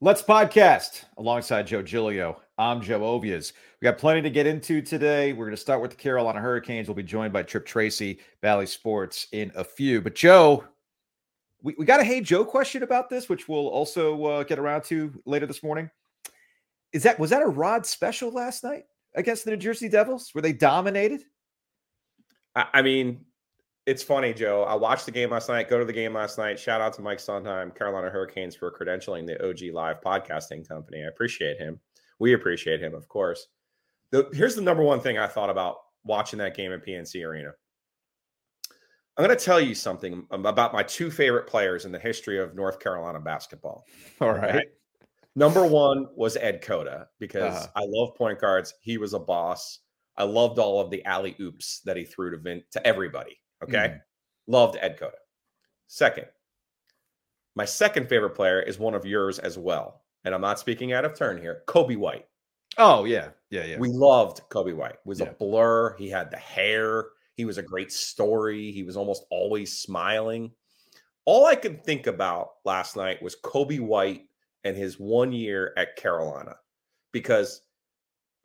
Let's podcast alongside Joe Giglio. I'm Joe Ovies. We got plenty to get into today. We're going to start with the Carolina Hurricanes. We'll be joined by Tripp Tracy, Bally Sports, in a few. But Joe, we, we got a Hey Joe question about this, which we'll also uh, get around to later this morning. Is that was that a Rod special last night against the New Jersey Devils? Were they dominated? I mean, it's funny, Joe. I watched the game last night. Go to the game last night. Shout out to Mike Sundheim, Carolina Hurricanes, for credentialing the OG Live podcasting company. I appreciate him. We appreciate him, of course. The, here's the number one thing I thought about watching that game at PNC Arena. I'm going to tell you something about my two favorite players in the history of North Carolina basketball. All right. Okay? Number one was Ed Cota because uh-huh. I love point guards. He was a boss. I loved all of the alley oops that he threw to Vin- to everybody. Okay. Mm. Loved Ed Cota. Second, my second favorite player is one of yours as well. And I'm not speaking out of turn here. Coby White. Oh, yeah. Yeah. Yeah. We loved Coby White. It was yeah. a blur. He had the hair. He was a great story. He was almost always smiling. All I could think about last night was Coby White and his one year at Carolina because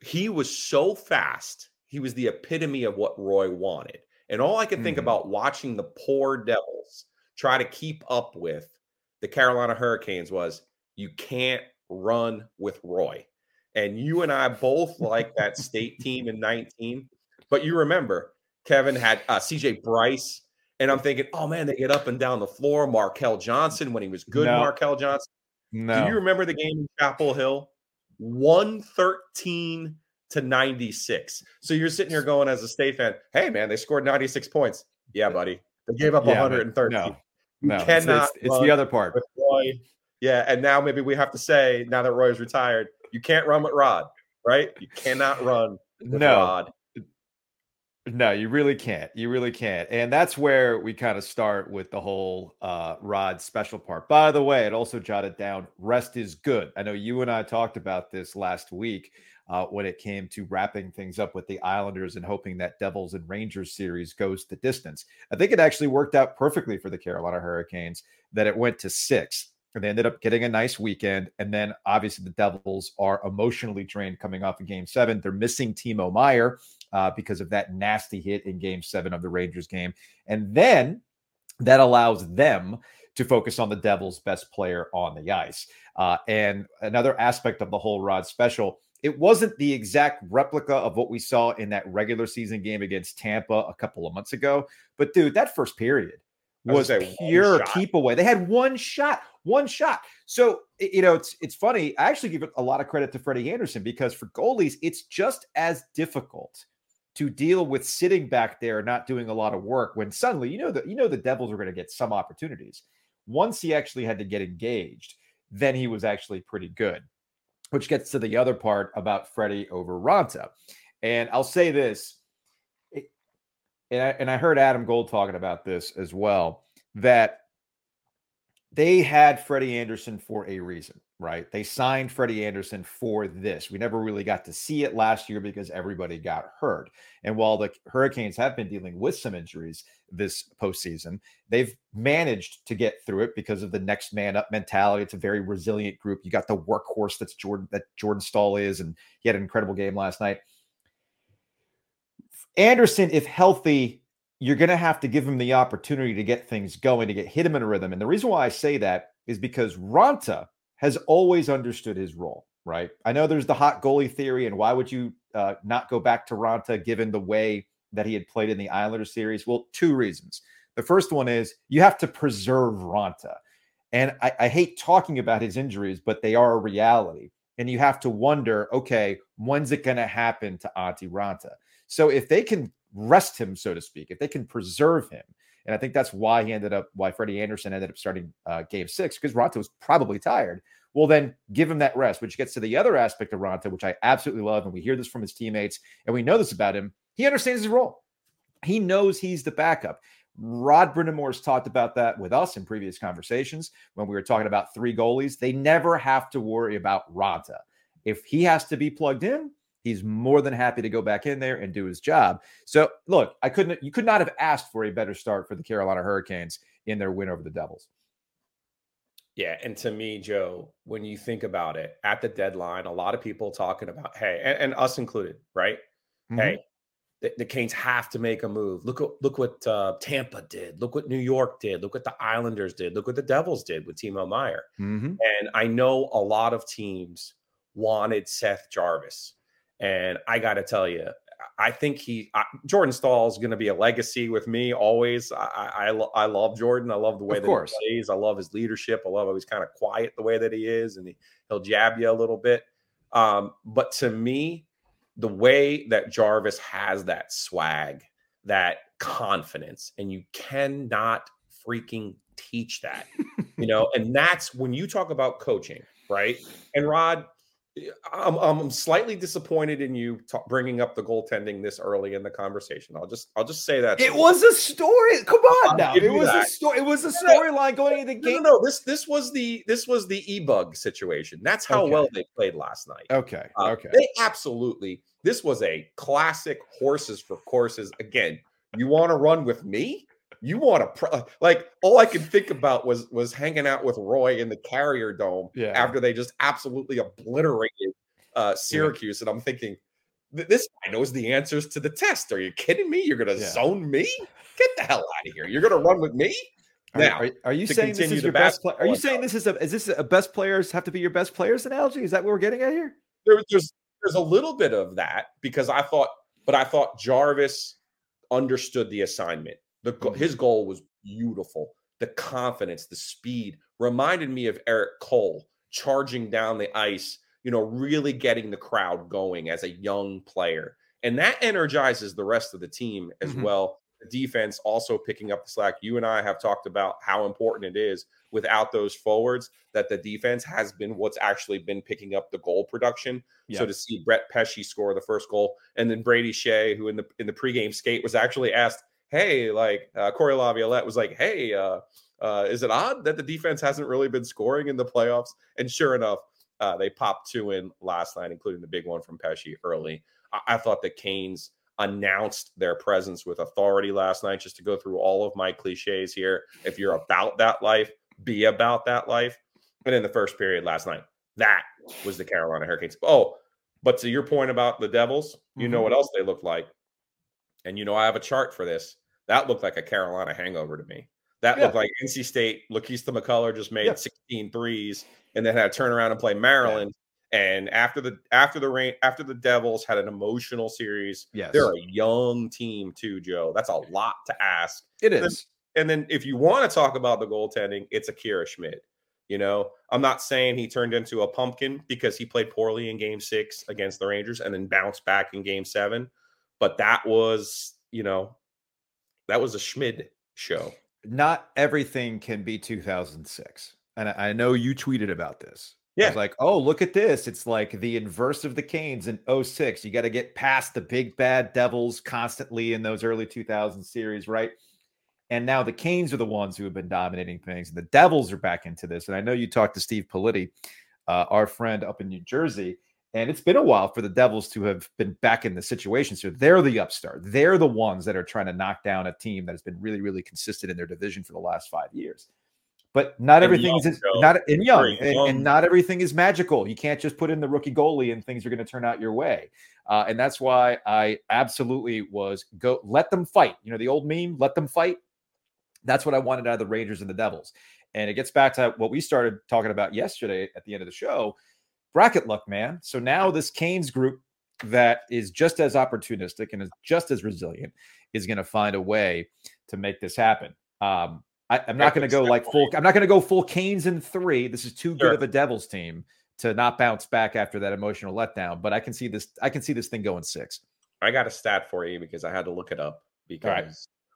he was so fast. He was the epitome of what Roy wanted. And all I could think mm-hmm. about watching the poor Devils try to keep up with the Carolina Hurricanes was you can't run with Roy. And you and I both like that state team in 19. But you remember, Kevin had uh, CJ Bryce. And I'm thinking, oh man, they get up and down the floor. Markell Johnson when he was good, no. Markell Johnson. No. Do you remember the game in Chapel Hill? 113 to 96. So you're sitting here going as a state fan, hey man, they scored 96 points. Yeah, buddy. They gave up yeah, 130. No, no, cannot. It's, it's, it's the other part. Roy. Yeah, and now maybe we have to say now that Roy's retired, you can't run with Rod, right? You cannot run with no. Rod. No, you really can't. You really can't. And that's where we kind of start with the whole uh, Rod special part. By the way, it also jotted down rest is good. I know you and I talked about this last week uh, when it came to wrapping things up with the Islanders and hoping that Devils and Rangers series goes the distance. I think it actually worked out perfectly for the Carolina Hurricanes that it went to six. And they ended up getting a nice weekend. And then obviously the Devils are emotionally drained coming off of game seven. They're missing Timo Meier uh, because of that nasty hit in game seven of the Rangers game. And then that allows them to focus on the Devils' best player on the ice. Uh, and another aspect of the whole Rod special it wasn't the exact replica of what we saw in that regular season game against Tampa a couple of months ago. But dude, that first period was, was pure keep away. They had one shot, one shot. So you know, it's it's funny. I actually give a lot of credit to Freddie Andersen because for goalies, it's just as difficult to deal with sitting back there not doing a lot of work when suddenly you know that you know the Devils were going to get some opportunities. Once he actually had to get engaged, then he was actually pretty good which gets to the other part about Freddie over Raanta. And I'll say this, eh, and I, and I heard Adam Gold talking about this as well, that they had Freddie Andersen for a reason, right? They signed Freddie Andersen for this. We never really got to see it last year because everybody got hurt. And while the Hurricanes have been dealing with some injuries this postseason, they've managed to get through it because of the next man up mentality. It's a very resilient group. You got the workhorse that's Jordan that Jordan Staal is, and he had an incredible game last night. Andersen, if healthy, you're going to have to give him the opportunity to get things going, to get hit him in a rhythm. And the reason why I say that is because Raanta has always understood his role, right? I know there's the hot goalie theory, and why would you uh, not go back to Raanta given the way that he had played in the Islanders series? Well, two reasons. The first one is you have to preserve Raanta. And I, I hate talking about his injuries, but they are a reality. And you have to wonder, okay, when's it going to happen to Antti Raanta? So if they can rest him, so to speak, if they can preserve him. And I think that's why he ended up, why Freddie Andersen ended up starting uh, game six, because Raanta was probably tired. Well, then give him that rest, which gets to the other aspect of Raanta, which I absolutely love. And we hear this from his teammates, and we know this about him. He understands his role. He knows he's the backup. Rod Brind'Amour has talked about that with us in previous conversations when we were talking about three goalies. They never have to worry about Raanta. If he has to be plugged in, he's more than happy to go back in there and do his job. So, look, I couldn't, you could not have asked for a better start for the Carolina Hurricanes in their win over the Devils. Yeah, and to me, Joe, when you think about it, at the deadline, a lot of people talking about, hey, and, and us included, right? Mm-hmm. Hey, the, the, Canes have to make a move. Look, look what uh, Tampa did. Look what New York did. Look what the Islanders did. Look what the Devils did with Timo Meier. Mm-hmm. And I know a lot of teams wanted Seth Jarvis, and I got to tell you, I think he I, Jordan Staal is going to be a legacy with me always. I, I I love Jordan. I love the way of that course. he plays. I love his leadership. I love how he's kind of quiet the way that he is, and he, he'll jab you a little bit. Um, but to me, the way that Jarvis has that swag, that confidence, and you cannot freaking teach that, you know. and that's when you talk about coaching, right? And Rod, I'm, I'm slightly disappointed in you t- bringing up the goaltending this early in the conversation. I'll just I'll just say that it was a story. Come on now, it was, a story. It was a storyline going into the game. No, no, no, this this was the this was the e bug situation. That's how okay. well they played last night. Okay, uh, okay. They absolutely. This was a classic horses for courses. Again, you want to run with me? You want to like all I could think about was was hanging out with Roy in the Carrier Dome yeah. after they just absolutely obliterated uh, Syracuse, yeah. and I'm thinking this guy knows the answers to the test. Are you kidding me? You're going to yeah. zone me? Get the hell out of here! You're going to run with me? Now, are, are you saying this is your best? Play- are you saying this is a is this a best players have to be your best players analogy? Is that what we're getting at here? There, there's there's a little bit of that because I thought, but I thought Jarvis understood the assignment. The mm-hmm. his goal was beautiful. The confidence, the speed reminded me of Erik Cole charging down the ice, you know, really getting the crowd going as a young player. And that energizes the rest of the team as mm-hmm. well. The defense also picking up the slack. You and I have talked about how important it is without those forwards that the defense has been what's actually been picking up the goal production. Yeah. So to see Brett Pesce score the first goal and then Brady Skjei, who in the in the pregame skate was actually asked, hey, like uh, Cory Lavalette was like, hey, uh, uh, is it odd that the defense hasn't really been scoring in the playoffs? And sure enough, uh, they popped two in last night, including the big one from Pesce early. I, I thought the Canes announced their presence with authority last night. Just to go through all of my cliches here, if you're about that life, be about that life. And in the first period last night, that was the Carolina Hurricanes. Oh, but to your point about the Devils, you mm-hmm. know what else they look like. And you know, I have a chart for this. That looked like a Carolina hangover to me. That yeah. looked like NC State. Laquista McCullough just made yeah. 16 threes and then had to turn around and play Maryland. Yeah. And after the after the rain after the Devils had an emotional series, yes. they're a young team too, Joe. That's a lot to ask. It is. And then, and then if you want to talk about the goaltending, it's Akira Schmid. You know, I'm not saying he turned into a pumpkin because he played poorly in game six against the Rangers and then bounced back in game seven. But that was, you know, that was a Schmid show. Not everything can be 2006. And I know you tweeted about this. Yeah. I was like, oh, look at this. It's like the inverse of the Canes in 06. You got to get past the big bad devils constantly in those early 2000 series, right? And now the Canes are the ones who have been dominating things. And the Devils are back into this. And I know you talked to Steve Politi, uh, our friend up in New Jersey, and it's been a while for the Devils to have been back in the situation. So they're the upstart. They're the ones that are trying to knock down a team that has been really, really consistent in their division for the last five years. But not and everything young, is not in young, and, and, not everything is magical. You can't just put in the rookie goalie and things are going to turn out your way. Uh, and that's why I absolutely was go let them fight. You know the old meme, let them fight. That's what I wanted out of the Rangers and the Devils. And it gets back to what we started talking about yesterday at the end of the show bracket luck, man. So now this Canes group that is just as opportunistic and is just as resilient is going to find a way to make this happen. Um, I, am not going to go like full. I'm not going to go full Canes in three. This is too sure. good of a Devils team to not bounce back after that emotional letdown. But I can see this. I can see this thing going six. I got a stat for you because I had to look it up because right.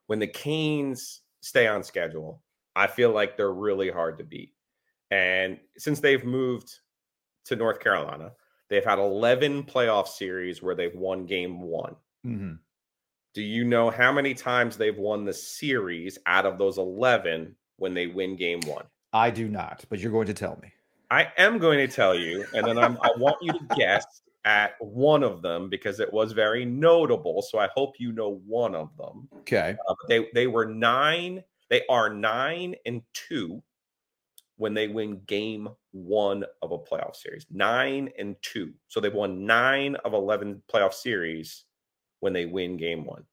when the Canes stay on schedule, I feel like they're really hard to beat. And since they've moved to North Carolina. They've had 11 playoff series where they've won game one. Mm-hmm. Do you know how many times they've won the series out of those 11 when they win game one? I do not, but you're going to tell me. I am going to tell you, and then I'm, I want you to guess at one of them because it was very notable. So I hope you know one of them. Okay. Uh, they they were nine. They are nine and two when they win game one of a playoff series. Nine and two. So they've won nine of 11 playoff series when they win game one.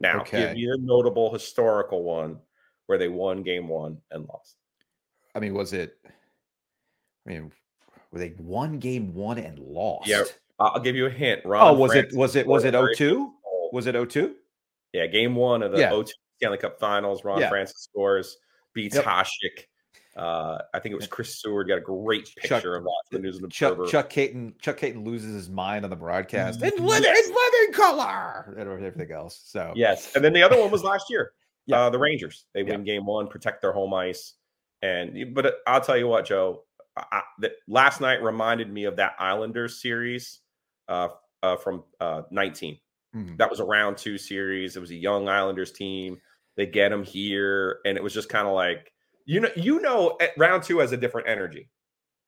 Now, okay. give you a notable historical one where they won game one and lost. I mean, was it? I mean, were they won game one and lost? Yeah, I'll give you a hint. Ron oh, was Francis it? Was it? Was it 02? Was it 02? Yeah, game one of the yeah. 02 Stanley Cup Finals. Ron yeah. Francis scores, beats yep. Hasek. Uh, I think it was Chris Seward got a great picture Chuck, of that the News and Chuck, Chuck Kaiton. Chuck Kaiton loses his mind on the broadcast. It's living, living color and everything else. So yes, and then the other one was last year. Yeah, uh, the Rangers. They win game one, protect their home ice, and but I'll tell you what, Joe. I, that last night reminded me of that Islanders series uh, uh, from uh, 19. Mm-hmm. That was a round two series. It was a young Islanders team. They get them here, and it was just kind of like you know, you know, round two has a different energy,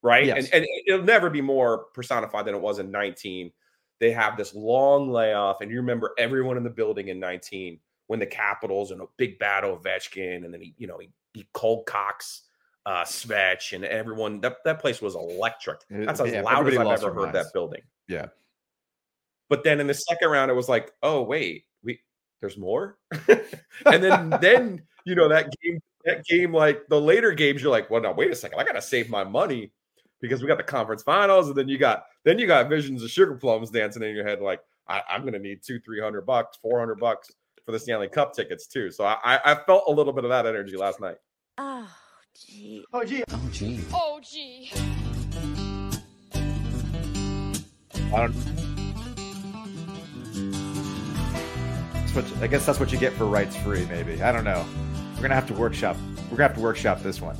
right? Yes. And, and it'll never be more personified than it was in 19. They have this long layoff, and you remember everyone in the building in 19 when the Capitals and a big battle Ovechkin, and then he, you know, he, he cold cocks uh Svech and everyone. That that place was electric. That's as yeah, loud as I've ever heard minds. that building. Yeah. But then in the second round, it was like, oh wait, we there's more, and then then you know that game that game, like the later games, you're like, well, no, wait a second, I gotta save my money because we got the conference finals, and then you got then you got visions of sugar plums dancing in your head, like I, am gonna need two, three hundred bucks, four hundred bucks for the Stanley Cup tickets too. So I, I felt a little bit of that energy last night. Oh gee. Oh gee. Oh gee. Oh gee. I don't. What, I guess that's what you get for rights free. Maybe I don't know. We're gonna have to workshop. We're gonna have to workshop this one.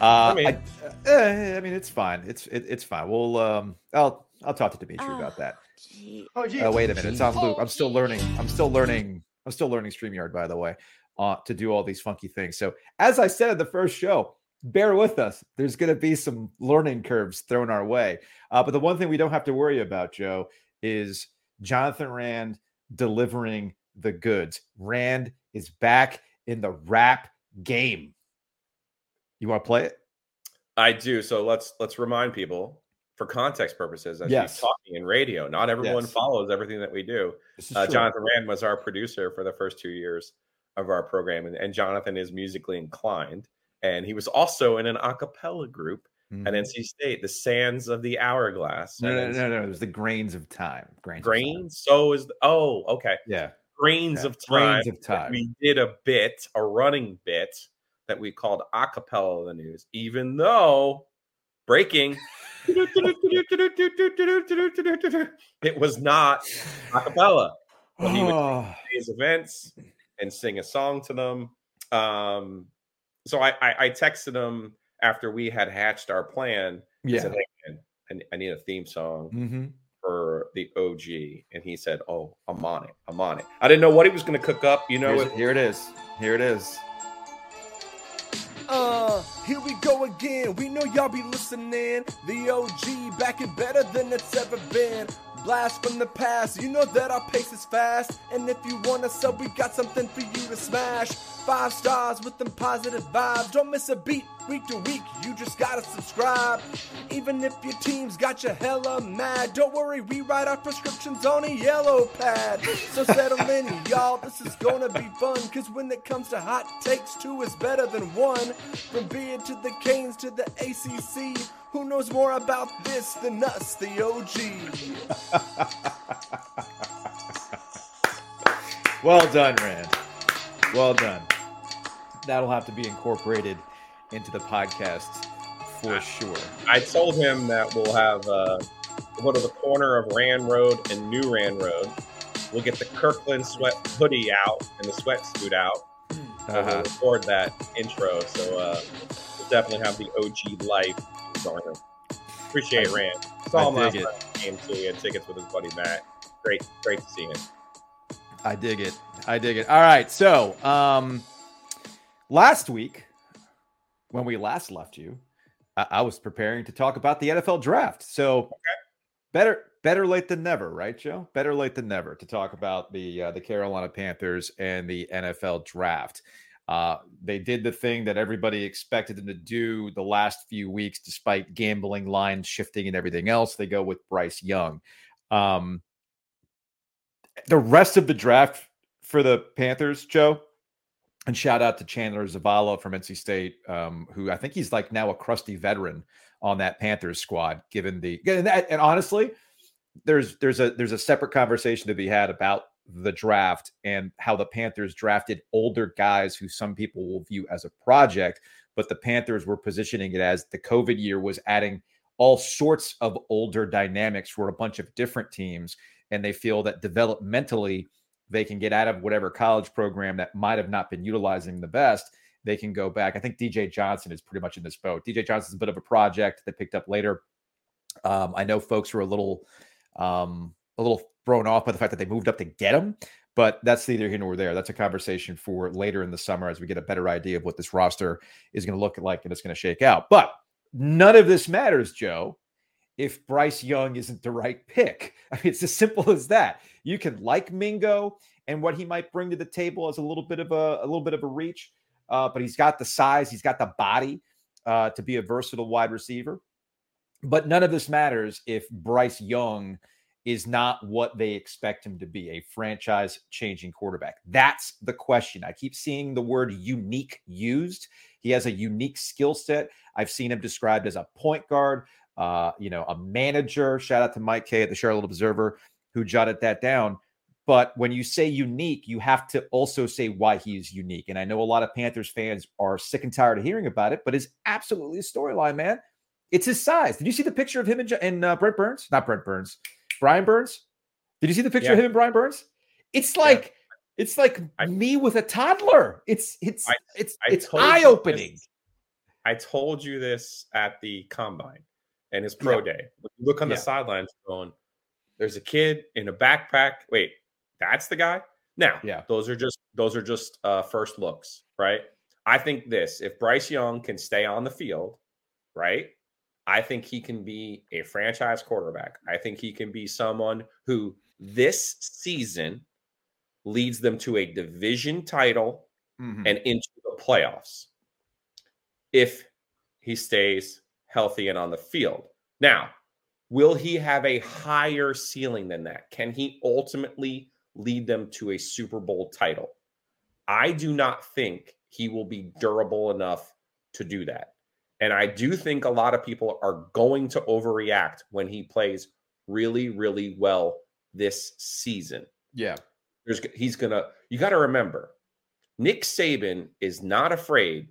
Uh, I mean, I, uh, I mean, it's fine. It's it, it's fine. We'll um, I'll I'll talk to Dimitri oh, about that. Gee. Oh, gee. Oh, wait a minute. It's on loop. I'm still learning. I'm still learning. I'm still learning Streamyard, by the way, uh, to do all these funky things. So, as I said in the first show, bear with us. There's going to be some learning curves thrown our way. Uh, but the one thing we don't have to worry about, Joe, is Jonathan Rand delivering the goods. Rand is back in the rap game. You want to play it? I do. So let's let's remind people for context purposes as yes. talking in radio. Not everyone yes. follows everything that we do. Uh, Jonathan Rand was our producer for the first two years of our program, and, and, Jonathan is musically inclined, and he was also in an a cappella group mm-hmm. at NC State, the Sands of the Hourglass. No, no, no, no, It was the Grains of Time. Grains. Grains. So is the, oh okay. Yeah grains of time. Grains of time. We did a bit, a running bit that we called acapella the news, even though breaking. it was not acapella. But he would his events and sing a song to them. Um, so I, I, I texted him after we had hatched our plan. Yeah. Said, hey, man, I, I, need a theme song. Mm-hmm for the OG, and he said, "Oh, I'm on it. I'm on it." I didn't know what he was going to cook up. You know, Here's, here it is. Here it is. Uh, here we go again. We know y'all be listening. The OG back and better than it's ever been. Blast from the past, you know that our pace is fast. And if you want to sub, we got something for you to smash. Five stars with them positive vibes. Don't miss a beat week to week. You just gotta subscribe. Even if your team's got you hella mad, don't worry, we write our prescriptions on a yellow pad. So settle in, y'all. This is gonna be fun. Cause when it comes to hot takes, two is better than one. From beer to the Canes to the ACC. Who knows more about this than us, the OG? well done, Rand. Well done that'll have to be incorporated into the podcast for sure. I told him that we'll have uh, we'll go to the corner of Rand Road and New Rand Road. We'll get the Kirkland sweat hoodie out and the sweatsuit out. Uh-huh. We'll record that intro. So uh, we'll definitely have the OG life Appreciate Rand. Saw him last game too. He had tickets with his buddy Matt. Great, great to see him. I dig it. I dig it. All right. So, um, Last week, when we last left you, I, I was preparing to talk about the NFL draft. So okay. better better late than never, right, Joe? Better late than never to talk about the uh, the Carolina Panthers and the NFL draft. Uh, they did the thing that everybody expected them to do the last few weeks, despite gambling lines shifting and everything else. They go with Bryce Young. Um, the rest of the draft for the Panthers, Joe, and shout out to Chandler Zavala from NC State, um, who I think he's like now a crusty veteran on that Panthers squad. Given the and, that, and honestly, there's there's a there's a separate conversation to be had about the draft and how the Panthers drafted older guys who some people will view as a project, but the Panthers were positioning it as the COVID year was adding all sorts of older dynamics for a bunch of different teams. And they feel that developmentally, they can get out of whatever college program that might have not been utilizing the best. They can go back. I think DJ Johnson is pretty much in this boat. DJ Johnson's a bit of a project that picked up later. Um, I know folks were a little um, a little thrown off by the fact that they moved up to get him. But that's neither here nor there. That's a conversation for later in the summer as we get a better idea of what this roster is going to look like and it's going to shake out. But none of this matters, Joe, if Bryce Young isn't the right pick. I mean, it's as simple as that. You can like Mingo and what he might bring to the table as a little bit of a, a little bit of a reach, uh, but he's got the size, he's got the body uh, to be a versatile wide receiver. But none of this matters if Bryce Young is not what they expect him to be a franchise changing quarterback. That's the question. I keep seeing the word unique used. He has a unique skill set. I've seen him described as a point guard, uh, you know, a manager. Shout out to Mike K at the Charlotte Observer who jotted that down. But when you say unique, you have to also say why he is unique. And I know a lot of Panthers fans are sick and tired of hearing about it, but it's absolutely a storyline, man. It's his size. Did you see the picture of him and, and uh, Brent Burns? Not Brent Burns. Brian Burns. Did you see the picture yeah. of him and Brian Burns? It's like yeah. it's like I, me with a toddler. It's it's I, it's I it's eye opening. I told you this at the combine and his pro yeah. day. look on the sidelines, going, "There's a kid in a backpack." Wait, that's the guy. Now, yeah, those are just those are just uh, first looks, right? I think this: if Bryce Young can stay on the field, right, I think he can be a franchise quarterback. I think he can be someone who this season leads them to a division title mm-hmm. and into the playoffs if he stays healthy and on the field. Now, will he have a higher ceiling than that? Can he ultimately lead them to a Super Bowl title? I do not think he will be durable enough to do that. And I do think a lot of people are going to overreact when he plays really, really well this season. Yeah. There's he's gonna you got to remember, Nick Saban is not afraid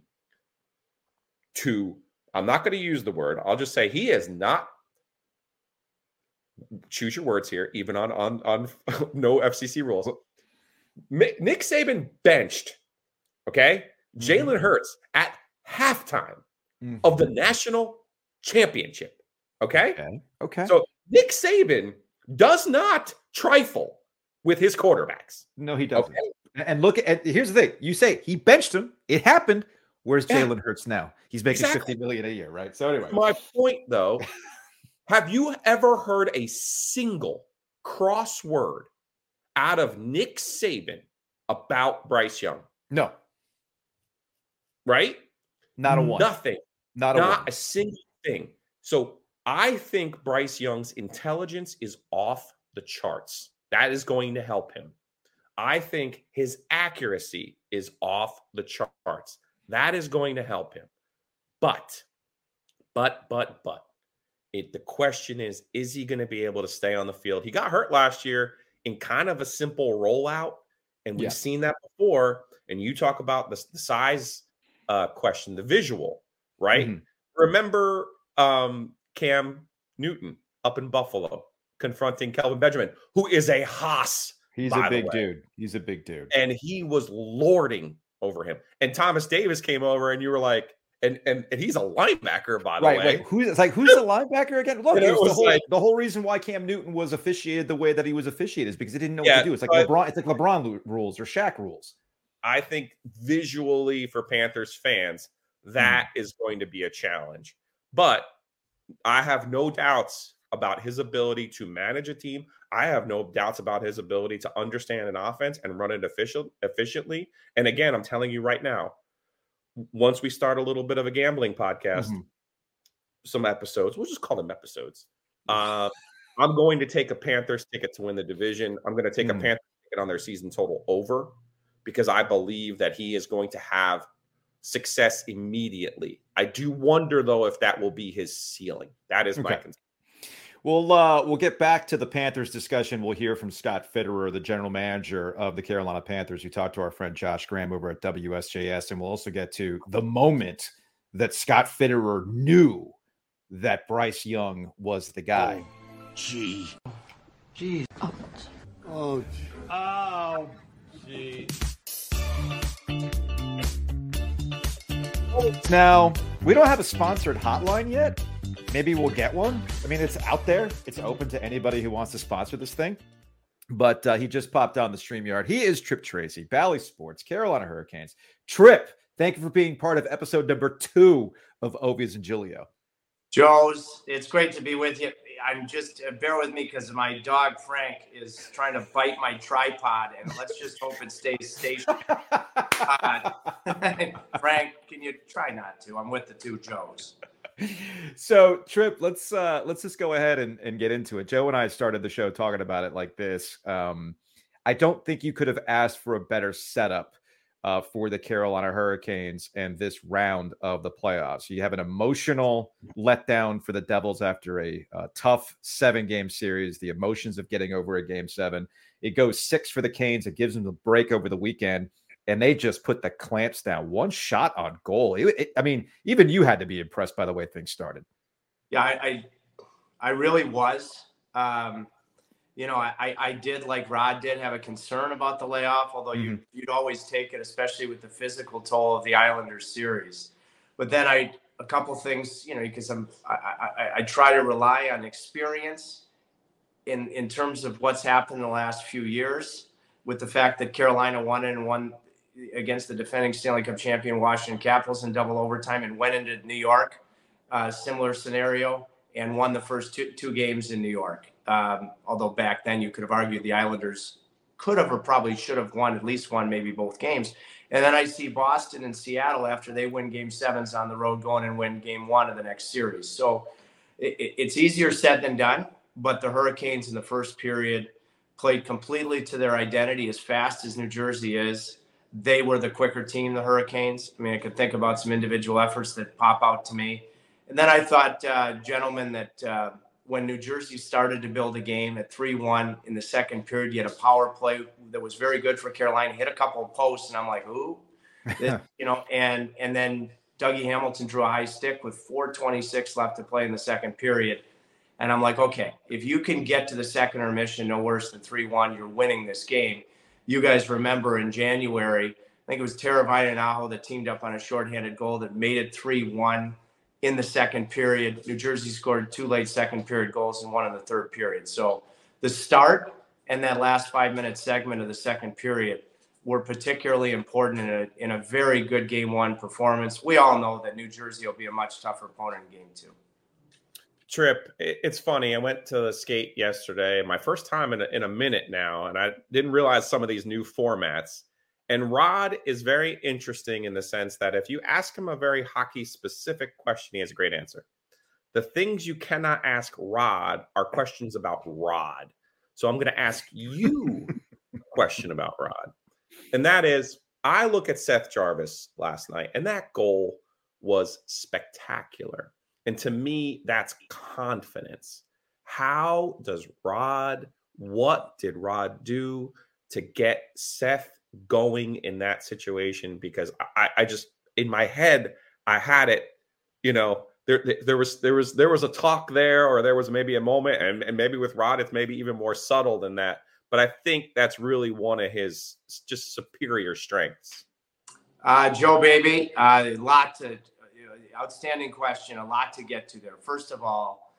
to, I'm not going to use the word, I'll just say he is not choose your words here, even on on on no FCC rules. Nick Saban benched, okay, Jalen mm-hmm. Hurts at halftime mm-hmm. of the national championship. Okay? okay. Okay. So Nick Saban does not trifle with his quarterbacks. No, he doesn't. Okay? And look at here's the thing: you say he benched him. It happened. Where's Jalen yeah. Hurts now? He's making exactly. 50 million a year, right? So anyway. My point though, have you ever heard a single crossword out of Nick Saban about Bryce Young? No. Right? Not a one. Nothing. Not a not a single thing. So I think Bryce Young's intelligence is off the charts. That is going to help him. I think his accuracy is off the charts. That is going to help him. But, but, but, but, it, the question is, is he going to be able to stay on the field? He got hurt last year in kind of a simple rollout, and we've yeah. seen that before. And you talk about the, the size uh, question, the visual, right? Mm-hmm. Remember um, Cam Newton up in Buffalo confronting Kelvin Benjamin, who is a Haas. He's a big dude. He's a big dude. And he was lording over him. And Thomas Davis came over, and you were like, and and, and he's a linebacker, by the right, way. Wait, who's it's like who's the linebacker again? Look, the whole, like, the whole reason why Cam Newton was officiated the way that he was officiated is because he didn't know yeah, what to do. It's like but, LeBron, it's like LeBron rules or Shaq rules. I think visually for Panthers fans, that mm. is going to be a challenge. But I have no doubts about his ability to manage a team. I have no doubts about his ability to understand an offense and run it efficient, efficiently. And again, I'm telling you right now, once we start a little bit of a gambling podcast, mm-hmm. some episodes, we'll just call them episodes. Uh, I'm going to take a Panthers ticket to win the division. I'm going to take mm-hmm. a Panthers ticket on their season total over because I believe that he is going to have success immediately. I do wonder though if that will be his ceiling. That is okay. my concern. We'll uh, we'll get back to the Panthers discussion. We'll hear from Scott Fitterer, the general manager of the Carolina Panthers, who talked to our friend Josh Graham over at WSJS, and we'll also get to the moment that Scott Fitterer knew that Bryce Young was the guy. Oh, gee, gee, oh, oh, oh, gee. Now we don't have a sponsored hotline yet maybe we'll get one. I mean, it's out there. It's open to anybody who wants to sponsor this thing. But uh, he just popped on the StreamYard. He is Tripp Tracy, Bally Sports, Carolina Hurricanes. Tripp, thank you for being part of episode number two of Ovies and Giglio. Joe's, it's great to be with you. I'm just uh, bear with me because my dog Frank is trying to bite my tripod, and let's just hope it stays stationary. uh, Frank, can you try not to? I'm with the two Joes so Tripp let's uh let's just go ahead and, and get into it joe and i started the show talking about it like this um i don't think you could have asked for a better setup uh, for the carolina hurricanes and this round of the playoffs you have an emotional letdown for the devils after a uh, tough seven game series the emotions of getting over a game seven it goes six for the canes it gives them the break over the weekend and they just put the clamps down. One shot on goal. It, it, I mean, even you had to be impressed by the way things started. Yeah, I, I, I really was. Um, you know, I, I did like Rod did have a concern about the layoff, although mm-hmm. you you'd always take it, especially with the physical toll of the Islanders series. But then I a couple things, you know, because I'm I, I, I try to rely on experience in in terms of what's happened in the last few years with the fact that Carolina won and won against the defending Stanley Cup champion Washington Capitals in double overtime and went into New York, uh, similar scenario, and won the first two, two games in New York. Um, although back then you could have argued the Islanders could have or probably should have won at least one, maybe both games. And then I see Boston and Seattle after they win game sevens on the road going and win game one of the next series. So it, it's easier said than done, but the Hurricanes in the first period played completely to their identity as fast as New Jersey is they were the quicker team, the Hurricanes. I mean, I could think about some individual efforts that pop out to me. And then I thought, uh, gentlemen, that uh, when New Jersey started to build a game at 3 1 in the second period, you had a power play that was very good for Carolina, hit a couple of posts, and I'm like, ooh, this, you know, and and then Dougie Hamilton drew a high stick with 426 left to play in the second period. And I'm like, okay, if you can get to the second intermission no worse than 3 1, you're winning this game. You guys remember in January, I think it was Teravainen and Aho that teamed up on a shorthanded goal that made it 3 1 in the second period. New Jersey scored two late second period goals and one in the third period. So the start and that last five minute segment of the second period were particularly important in a, in a very good game one performance. We all know that New Jersey will be a much tougher opponent in game two Tripp. It's funny. I went to skate yesterday, my first time in a, in a minute now, and I didn't realize some of these new formats. And Rod is very interesting in the sense that if you ask him a very hockey specific question, he has a great answer. The things you cannot ask Rod are questions about Rod. So I'm going to ask you a question about Rod. And that is I look at Seth Jarvis last night, and that goal was spectacular. And to me, that's confidence. How does Rod, what did Rod do to get Seth going in that situation? Because I, I just, in my head, I had it, you know, there, there was there was there was a talk there or there was maybe a moment and, and maybe with rod it's maybe even more subtle than that but i think that's really one of his just superior strengths uh, joe baby a uh, lot to outstanding question. A lot to get to there. First of all,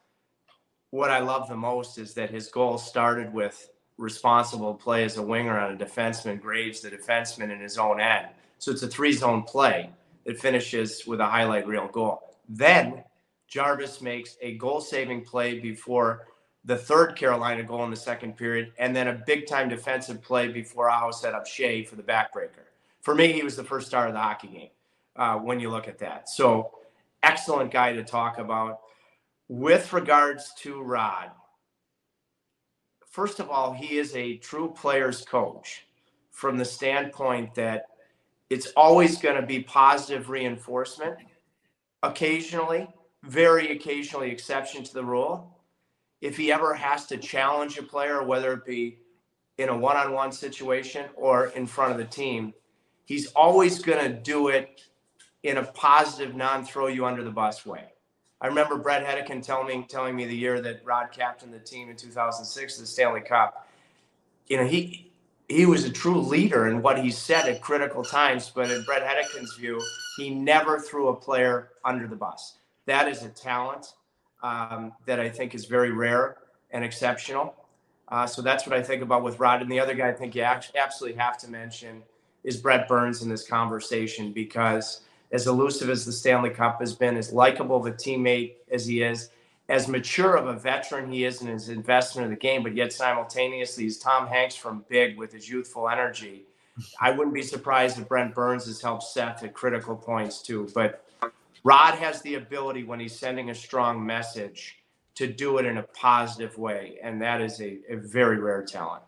what I love the most is that his goal started with responsible play as a winger on a defenseman, Graves, the defenseman in his own end. So it's a three zone play that finishes with a highlight reel goal. Then Jarvis makes a goal saving play before the third Carolina goal in the second period, and then a big time defensive play before Aho set up Skjei for the backbreaker. For me, he was the first star of the hockey game uh, when you look at that. So, excellent guy to talk about. With regards to Rod, first of all, he is a true player's coach from the standpoint that it's always going to be positive reinforcement occasionally, very occasionally exception to the rule if he ever has to challenge a player, whether it be in a one on one situation or in front of the team, he's always going to do it in a positive, non throw you under the bus way. I remember Bret Hedican telling me, telling me the year that Rod captained the team in 2006, the Stanley Cup. You know, he he was a true leader in what he said at critical times, but in Bret Hedican's view, he never threw a player under the bus. That is a talent um, that I think is very rare and exceptional. Uh, so that's what I think about with Rod. And the other guy I think you absolutely have to mention is Brent Burns in this conversation because as elusive as the Stanley Cup has been, as likable of a teammate as he is, as mature of a veteran he is in his investment in the game, but yet simultaneously he's Tom Hanks from Big with his youthful energy. I wouldn't be surprised if Brent Burns has helped Seth at critical points too. But Rod has the ability when he's sending a strong message to do it in a positive way. And that is a, a very rare talent.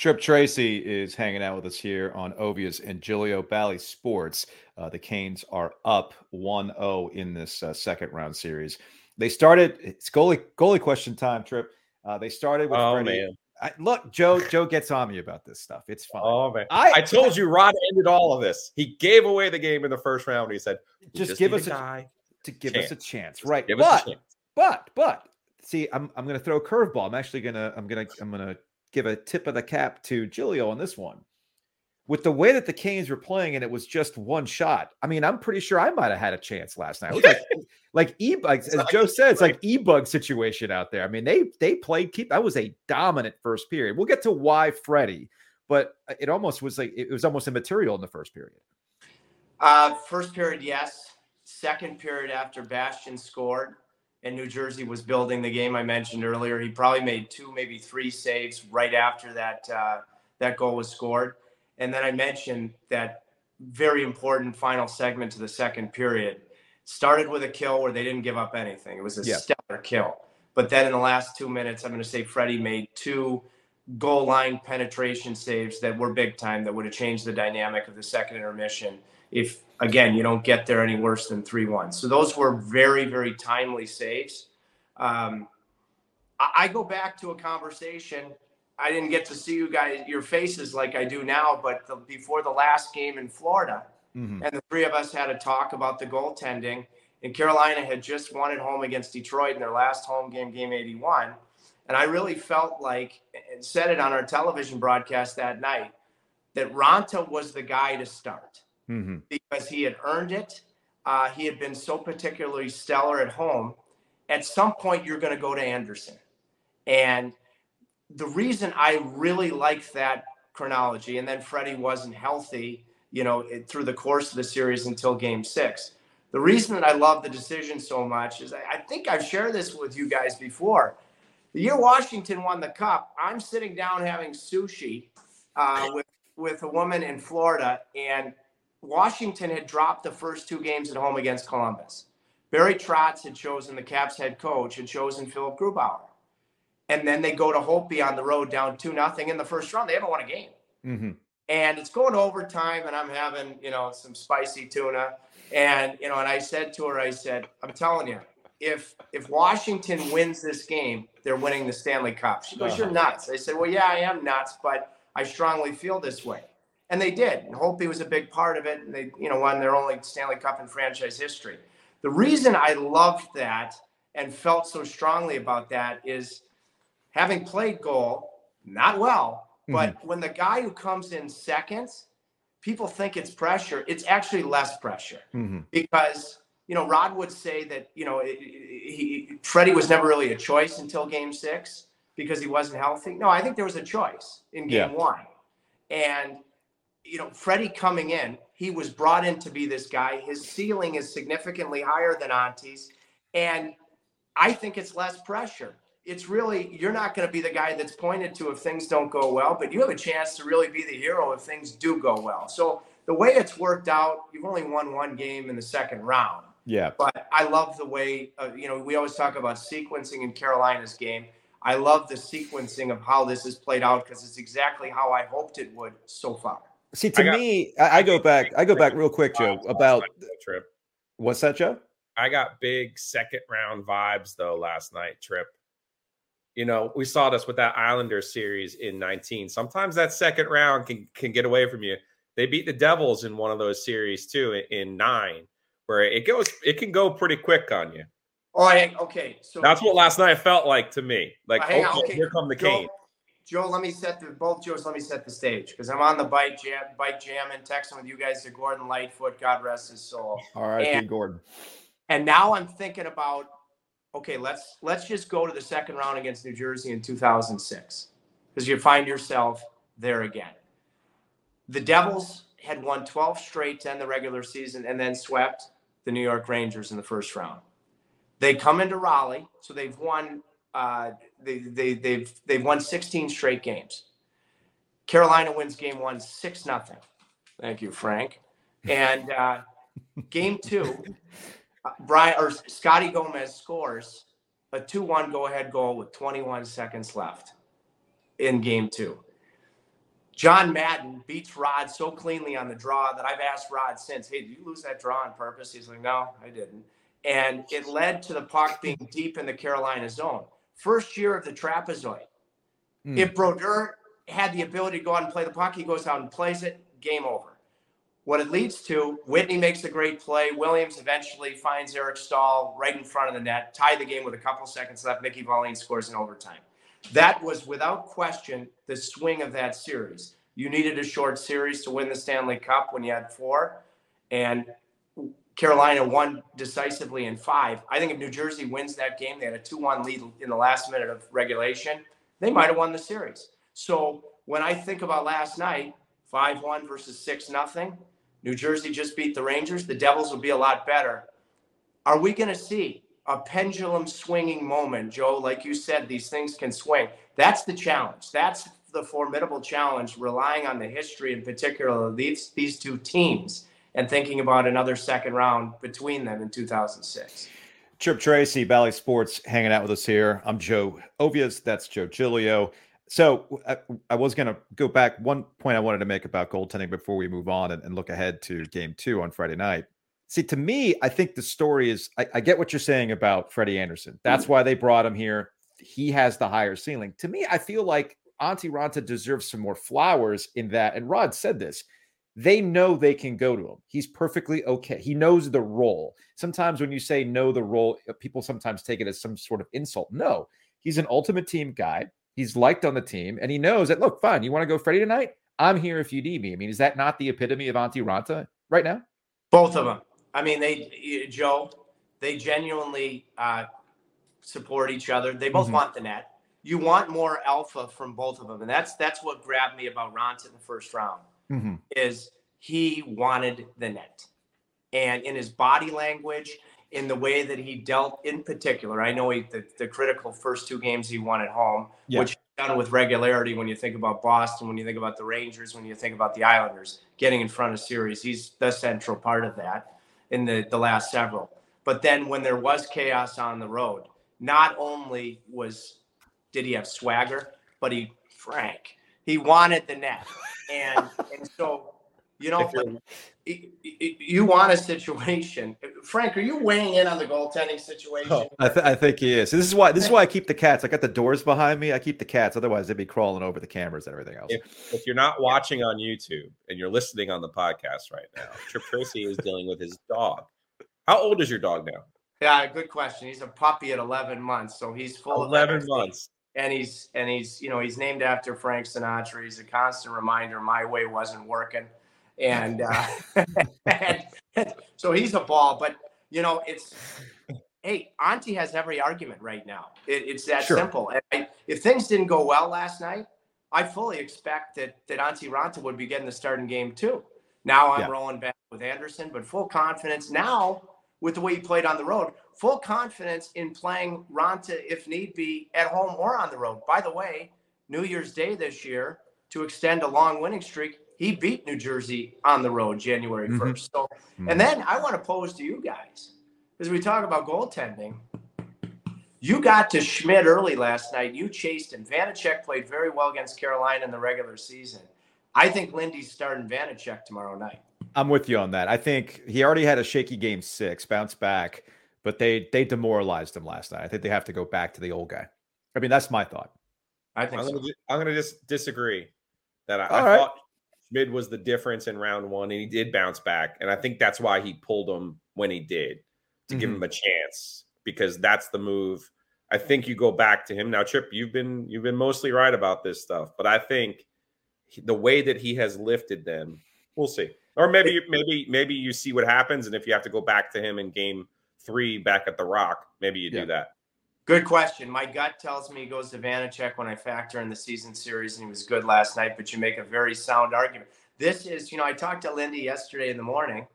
Tripp Tracy is hanging out with us here on Ovies and Giglio Bally Sports. Uh, the Canes are up 1 0 in this uh, second round series. They started, it's goalie, goalie question time, Tripp. Uh, they started with oh, Freddie. Man. I, look, Joe. Joe gets on me about this stuff. It's fine. Oh man, I, I told you Rod ended all of this. He gave away the game in the first round. He said, "Just, just give us a guy to give chance. us a chance." Right, but, chance. but but see, I'm I'm going to throw a curveball. I'm actually gonna I'm gonna I'm gonna give a tip of the cap to Giglio on this one with the way that the Canes were playing and it was just one shot. I mean, I'm pretty sure I might have had a chance last night. Like like e-bugs, as Joe said, it's like e-bug situation out there. I mean, they they played keep that was a dominant first period. We'll get to why Freddie, but it almost was like it was almost immaterial in the first period. Uh first period, yes. Second period after Bastian scored and New Jersey was building the game I mentioned earlier. He probably made two, maybe three saves right after that uh, that goal was scored and then I mentioned that very important final segment to the second period started with a kill where they didn't give up anything. It was a yeah. stellar kill. But then in the last two minutes, I'm going to say Freddie made two goal line penetration saves that were big time that would have changed the dynamic of the second intermission if again you don't get there any worse than 3-1 so those were very very timely saves um, I, I go back to a conversation I didn't get to see you guys your faces like I do now, but the, before the last game in Florida, mm-hmm. and the three of us had a talk about the goaltending. And Carolina had just won at home against Detroit in their last home game, game 81. And I really felt like, and said it on our television broadcast that night, that Raanta was the guy to start mm-hmm. because he had earned it. Uh, he had been so particularly stellar at home. At some point, you're going to go to Andersen. And the reason I really like that chronology, and then Freddie wasn't healthy, you know, through the course of the series until game six. The reason that I love the decision so much is I, I think I've shared this with you guys before. The year Washington won the cup, I'm sitting down having sushi uh, with with a woman in Florida, and Washington had dropped the first two games at home against Columbus. Barry Trotz had chosen the Caps head coach, had chosen Philipp Grubauer and then they go to Holtby on the road down two nothing in the first round. They haven't won a game, mm-hmm. and it's going overtime. And I'm having you know some spicy tuna, and you know, and I said to her, I said, I'm telling you, if if Washington wins this game, they're winning the Stanley Cup. She goes, uh-huh. You're nuts. I said, Well, yeah, I am nuts, but I strongly feel this way. And they did. And Holtby was a big part of it. And they, you know, won their only Stanley Cup in franchise history. The reason I loved that and felt so strongly about that is having played goal, not well, but mm-hmm. when the guy who comes in seconds, people think it's pressure. It's actually less pressure mm-hmm. because you know Rod would say that you know he, Freddie was never really a choice until Game Six because he wasn't healthy. No, I think there was a choice in Game yeah. One, and you know Freddie coming in, he was brought in to be this guy. His ceiling is significantly higher than Antti's. And I think it's less pressure. It's really, you're not going to be the guy that's pointed to if things don't go well, but you have a chance to really be the hero if things do go well. So the way it's worked out, you've only won one game in the second round. Yeah. But I love the way, uh, you know, we always talk about sequencing in Carolina's game. I love the sequencing of how this has played out because it's exactly how I hoped it would so far. See, to I got, me, I, I, go back, I go back real quick, Joe, about Tripp. What's that, Joe? I got big second round vibes though last night, Tripp. You know, we saw this with that Islander series in 19. Sometimes that second round can can get away from you. They beat the Devils in one of those series too in, in nine, where it goes, it can go pretty quick on you. Oh, I, okay. So that's what last night felt like to me. Like, okay, okay, here come the Joe, Joe, let me set the both Joes. Let me set the stage because I'm on the bike jam, bike jam, and texting with you guys to Gordon Lightfoot. God rest his soul. All right, Gordon. And now I'm thinking about, okay, let's let's just go to the second round against New Jersey in 2006 because you find yourself there again. The Devils had won 12 straight to end the regular season and then swept the New York Rangers in the first round. They come into Raleigh, so they've won. Uh, they, they, they've they've won 16 straight games. Carolina wins game one, six nothing. Thank you, Frank. And uh, game two, Brian or Scotty Gomez scores a 2-1 go-ahead goal with 21 seconds left in game two. John Madden beats Rod so cleanly on the draw that I've asked Rod since, hey, did you lose that draw on purpose? He's like, no, I didn't and it led to the puck being deep in the Carolina zone. First year of the trapezoid. Mm. If Brodeur had the ability to go out and play the puck, he goes out and plays it, game over. What it leads to, Whitney makes a great play. Williams eventually finds Eric Staal right in front of the net, tie the game with a couple seconds left. Mickey Wallin scores in overtime. That was without question the swing of that series. You needed a short series to win the Stanley Cup when you had four. And Carolina won decisively in five. I think if New Jersey wins that game, they had a 2 1 lead in the last minute of regulation, they might have won the series. So when I think about last night, 5 1 versus 6 0, New Jersey just beat the Rangers. The Devils will be a lot better. Are we going to see a pendulum swinging moment, Joe? Like you said, these things can swing. That's the challenge. That's the formidable challenge, relying on the history in particular of these, these two teams and thinking about another second round between them in 2006. Tripp Tracy, Bally Sports, hanging out with us here. I'm Joe Ovies. That's Joe Giglio. So I, I was going to go back. One point I wanted to make about goaltending before we move on and, and, look ahead to game two on Friday night. See, to me, I think the story is I, I get what you're saying about Freddie Andersen. That's why they brought him here. He has the higher ceiling. To me, I feel like Antti Raanta deserves some more flowers in that. And Rod said this they know they can go to him. He's perfectly okay. He knows the role. Sometimes when you say know the role, uh, people sometimes take it as some sort of insult. No, he's an ultimate team guy. He's liked on the team, and he knows that. Look, fine. You want to go Freddie tonight? I'm here if you need me. I mean, is that not the epitome of Antti Raanta right now? Both of them. I mean, they Joe, they genuinely uh, support each other. They both mm-hmm. want the net. You want more alpha from both of them, and that's that's what grabbed me about Raanta in the first round mm-hmm. is he wanted the net. And in his body language, in the way that he dealt in particular, I know he, the, the critical first two games he won at home, yeah. which done with regularity when you think about Boston, when you think about the Rangers, when you think about the Islanders, getting in front of series. He's the central part of that in the, the last several. But then when there was chaos on the road, not only was did he have swagger, but he Frank, he wanted the net. And and so you know you want a situation. Frank are you weighing in on the goaltending situation? Oh, I, th- I, think he is. This is why this is why i keep the cats. I got the doors behind me. I keep the cats. Otherwise they'd be crawling over the cameras and everything else. If, if you're not watching on youtube and you're listening on the podcast right now Tripp Tracy is dealing with his dog. How old is your dog now? Yeah good question. He's a puppy at 11 months so he's full 11 months and he's and he's you know he's named after Frank Sinatra. He's a constant reminder my way wasn't working, and, uh, and so he's a ball. But you know it's hey, Antti has every argument right now. It, it's that sure. simple. And I, if things didn't go well last night, I fully expect that that Antti Raanta would be getting the starting game too. Now I'm yeah. rolling back with Andersen, but full confidence. Now with the way he played on the road. Full confidence in playing Raanta if need be at home or on the road. By the way, New Year's Day this year to extend a long winning streak, he beat New Jersey on the road January 1st. Mm-hmm. So, mm-hmm. and then I want to pose to you guys as we talk about goaltending. You got to Schmid early last night. You chased him. Vanecek played very well against Carolina in the regular season. I think Lindy's starting Vanecek tomorrow night. I'm with you on that. I think he already had a shaky game six, bounce back, but they they demoralized him last night. I think they have to go back to the old guy. I mean, that's my thought. I think I'm, so. gonna, I'm gonna just disagree. That I, I right. thought Schmid was the difference in round one, and he did bounce back, and I think that's why he pulled him when he did to mm-hmm. give him a chance because that's the move. I think you go back to him now, Tripp. You've been you've been mostly right about this stuff, but I think the way that he has lifted them, we'll see. Or maybe maybe maybe you see what happens, and if you have to go back to him in game three back at the Rock, maybe you yeah. do that. Good question. My gut tells me he goes to Vanecek when I factor in the season series, and he was good last night. But you make a very sound argument. This is, you know, I talked to Lindy yesterday in the morning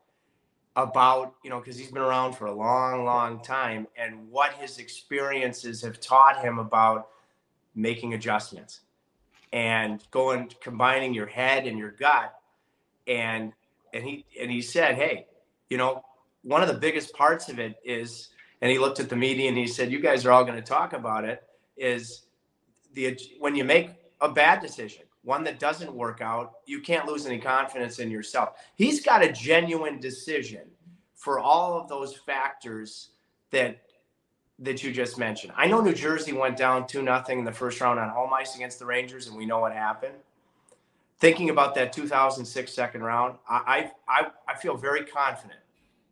about, you know, because he's been around for a long, long time, and what his experiences have taught him about making adjustments and going combining your head and your gut and and he and he said, "Hey, you know, one of the biggest parts of it is." And he looked at the media and he said, "You guys are all going to talk about it. Is the when you make a bad decision, one that doesn't work out, you can't lose any confidence in yourself. He's got a genuine decision for all of those factors that that you just mentioned. I know New Jersey went down 2 nothing in the first round on home ice against the Rangers and we know what happened thinking about that 2006 second round, I, I, I feel very confident.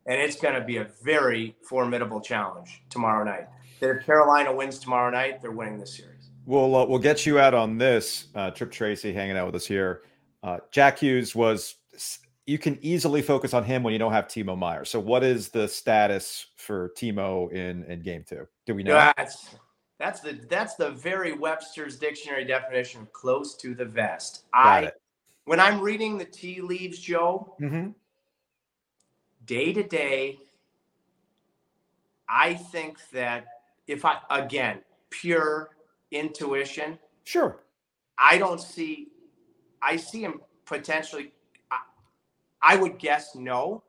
And it's going to be a very formidable challenge tomorrow night. That if Carolina wins tomorrow night, they're winning the series. We'll, uh, we'll get you out on this. Uh, Tripp Tracy hanging out with us here. Uh, Jack Hughes was, you can easily focus on him when you don't have Timo Meier. So, what is the status for Timo in, in game two? Do we know? That's, that's the that's the very Webster's dictionary definition close to the vest. Got I it. When I'm reading the tea leaves, Joe, mm-hmm. day to day, I think that if I again pure intuition, sure, I don't see. I see him potentially. I, I would guess no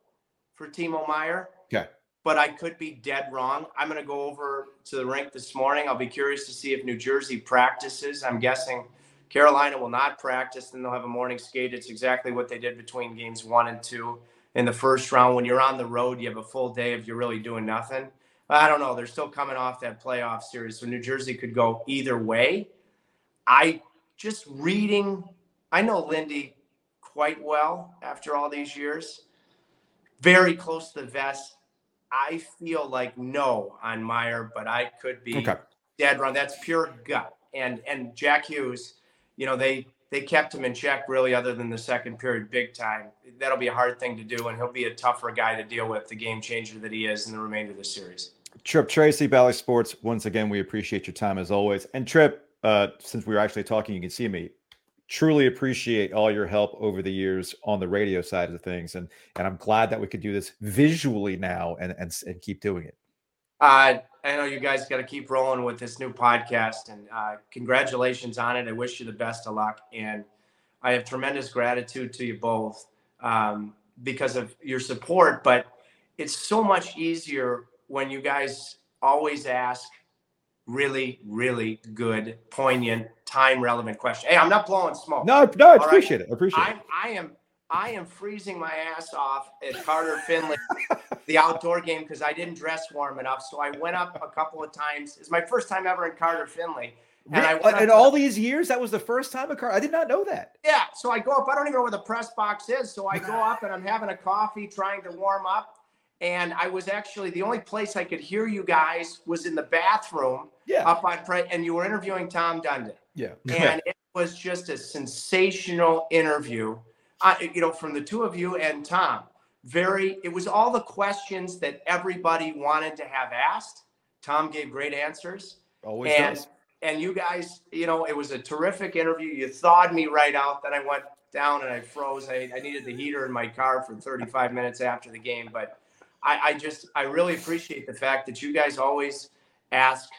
for Timo Meier. Okay but I could be dead wrong. I'm going to go over to the rink this morning. I'll be curious to see if New Jersey practices. I'm guessing Carolina will not practice, and they'll have a morning skate. It's exactly what they did between games one and two in the first round. When you're on the road, you have a full day if you're really doing nothing. I don't know. They're still coming off that playoff series, so New Jersey could go either way. I just reading, I know Lindy quite well after all these years. Very close to the vest I feel like no on Meier, but I could be okay. dead wrong. That's pure gut. And and Jack Hughes, you know, they they kept him in check really other than the second period big time. That'll be a hard thing to do, and he'll be a tougher guy to deal with, the game changer that he is in the remainder of the series. Tripp Tracy, Bally Sports. Once again, we appreciate your time as always. And Tripp, uh, since we were actually talking, you can see me truly appreciate all your help over the years on the radio side of things and and i'm glad that we could do this visually now and and, and keep doing it uh, i know you guys got to keep rolling with this new podcast and uh, congratulations on it i wish you the best of luck and i have tremendous gratitude to you both um, because of your support but it's so much easier when you guys always ask really, really good, poignant, time relevant question. Hey, I'm not blowing smoke. No, no, I appreciate right? it. I appreciate I'm, it. I am I am freezing my ass off at Carter Finley, the outdoor game, because I didn't dress warm enough. So I went up a couple of times. It's my first time ever in Carter Finley. And I went uh, in all these years, that was the first time a car. I did not know that. Yeah. So I go up. I don't even know where the press box is. So I go up and I'm having a coffee, trying to warm up and I was actually the only place I could hear you guys was in the bathroom. Yeah. Up on pre- and you were interviewing Tom Dundon. Yeah. and it was just a sensational interview. Uh, you know, from the two of you and Tom. Very. It was all the questions that everybody wanted to have asked. Tom gave great answers. Always and, does. And you guys, you know, it was a terrific interview. You thawed me right out. Then I went down and I froze. I, I needed the heater in my car for 35 minutes after the game, but I, I just I really appreciate the fact that you guys always ask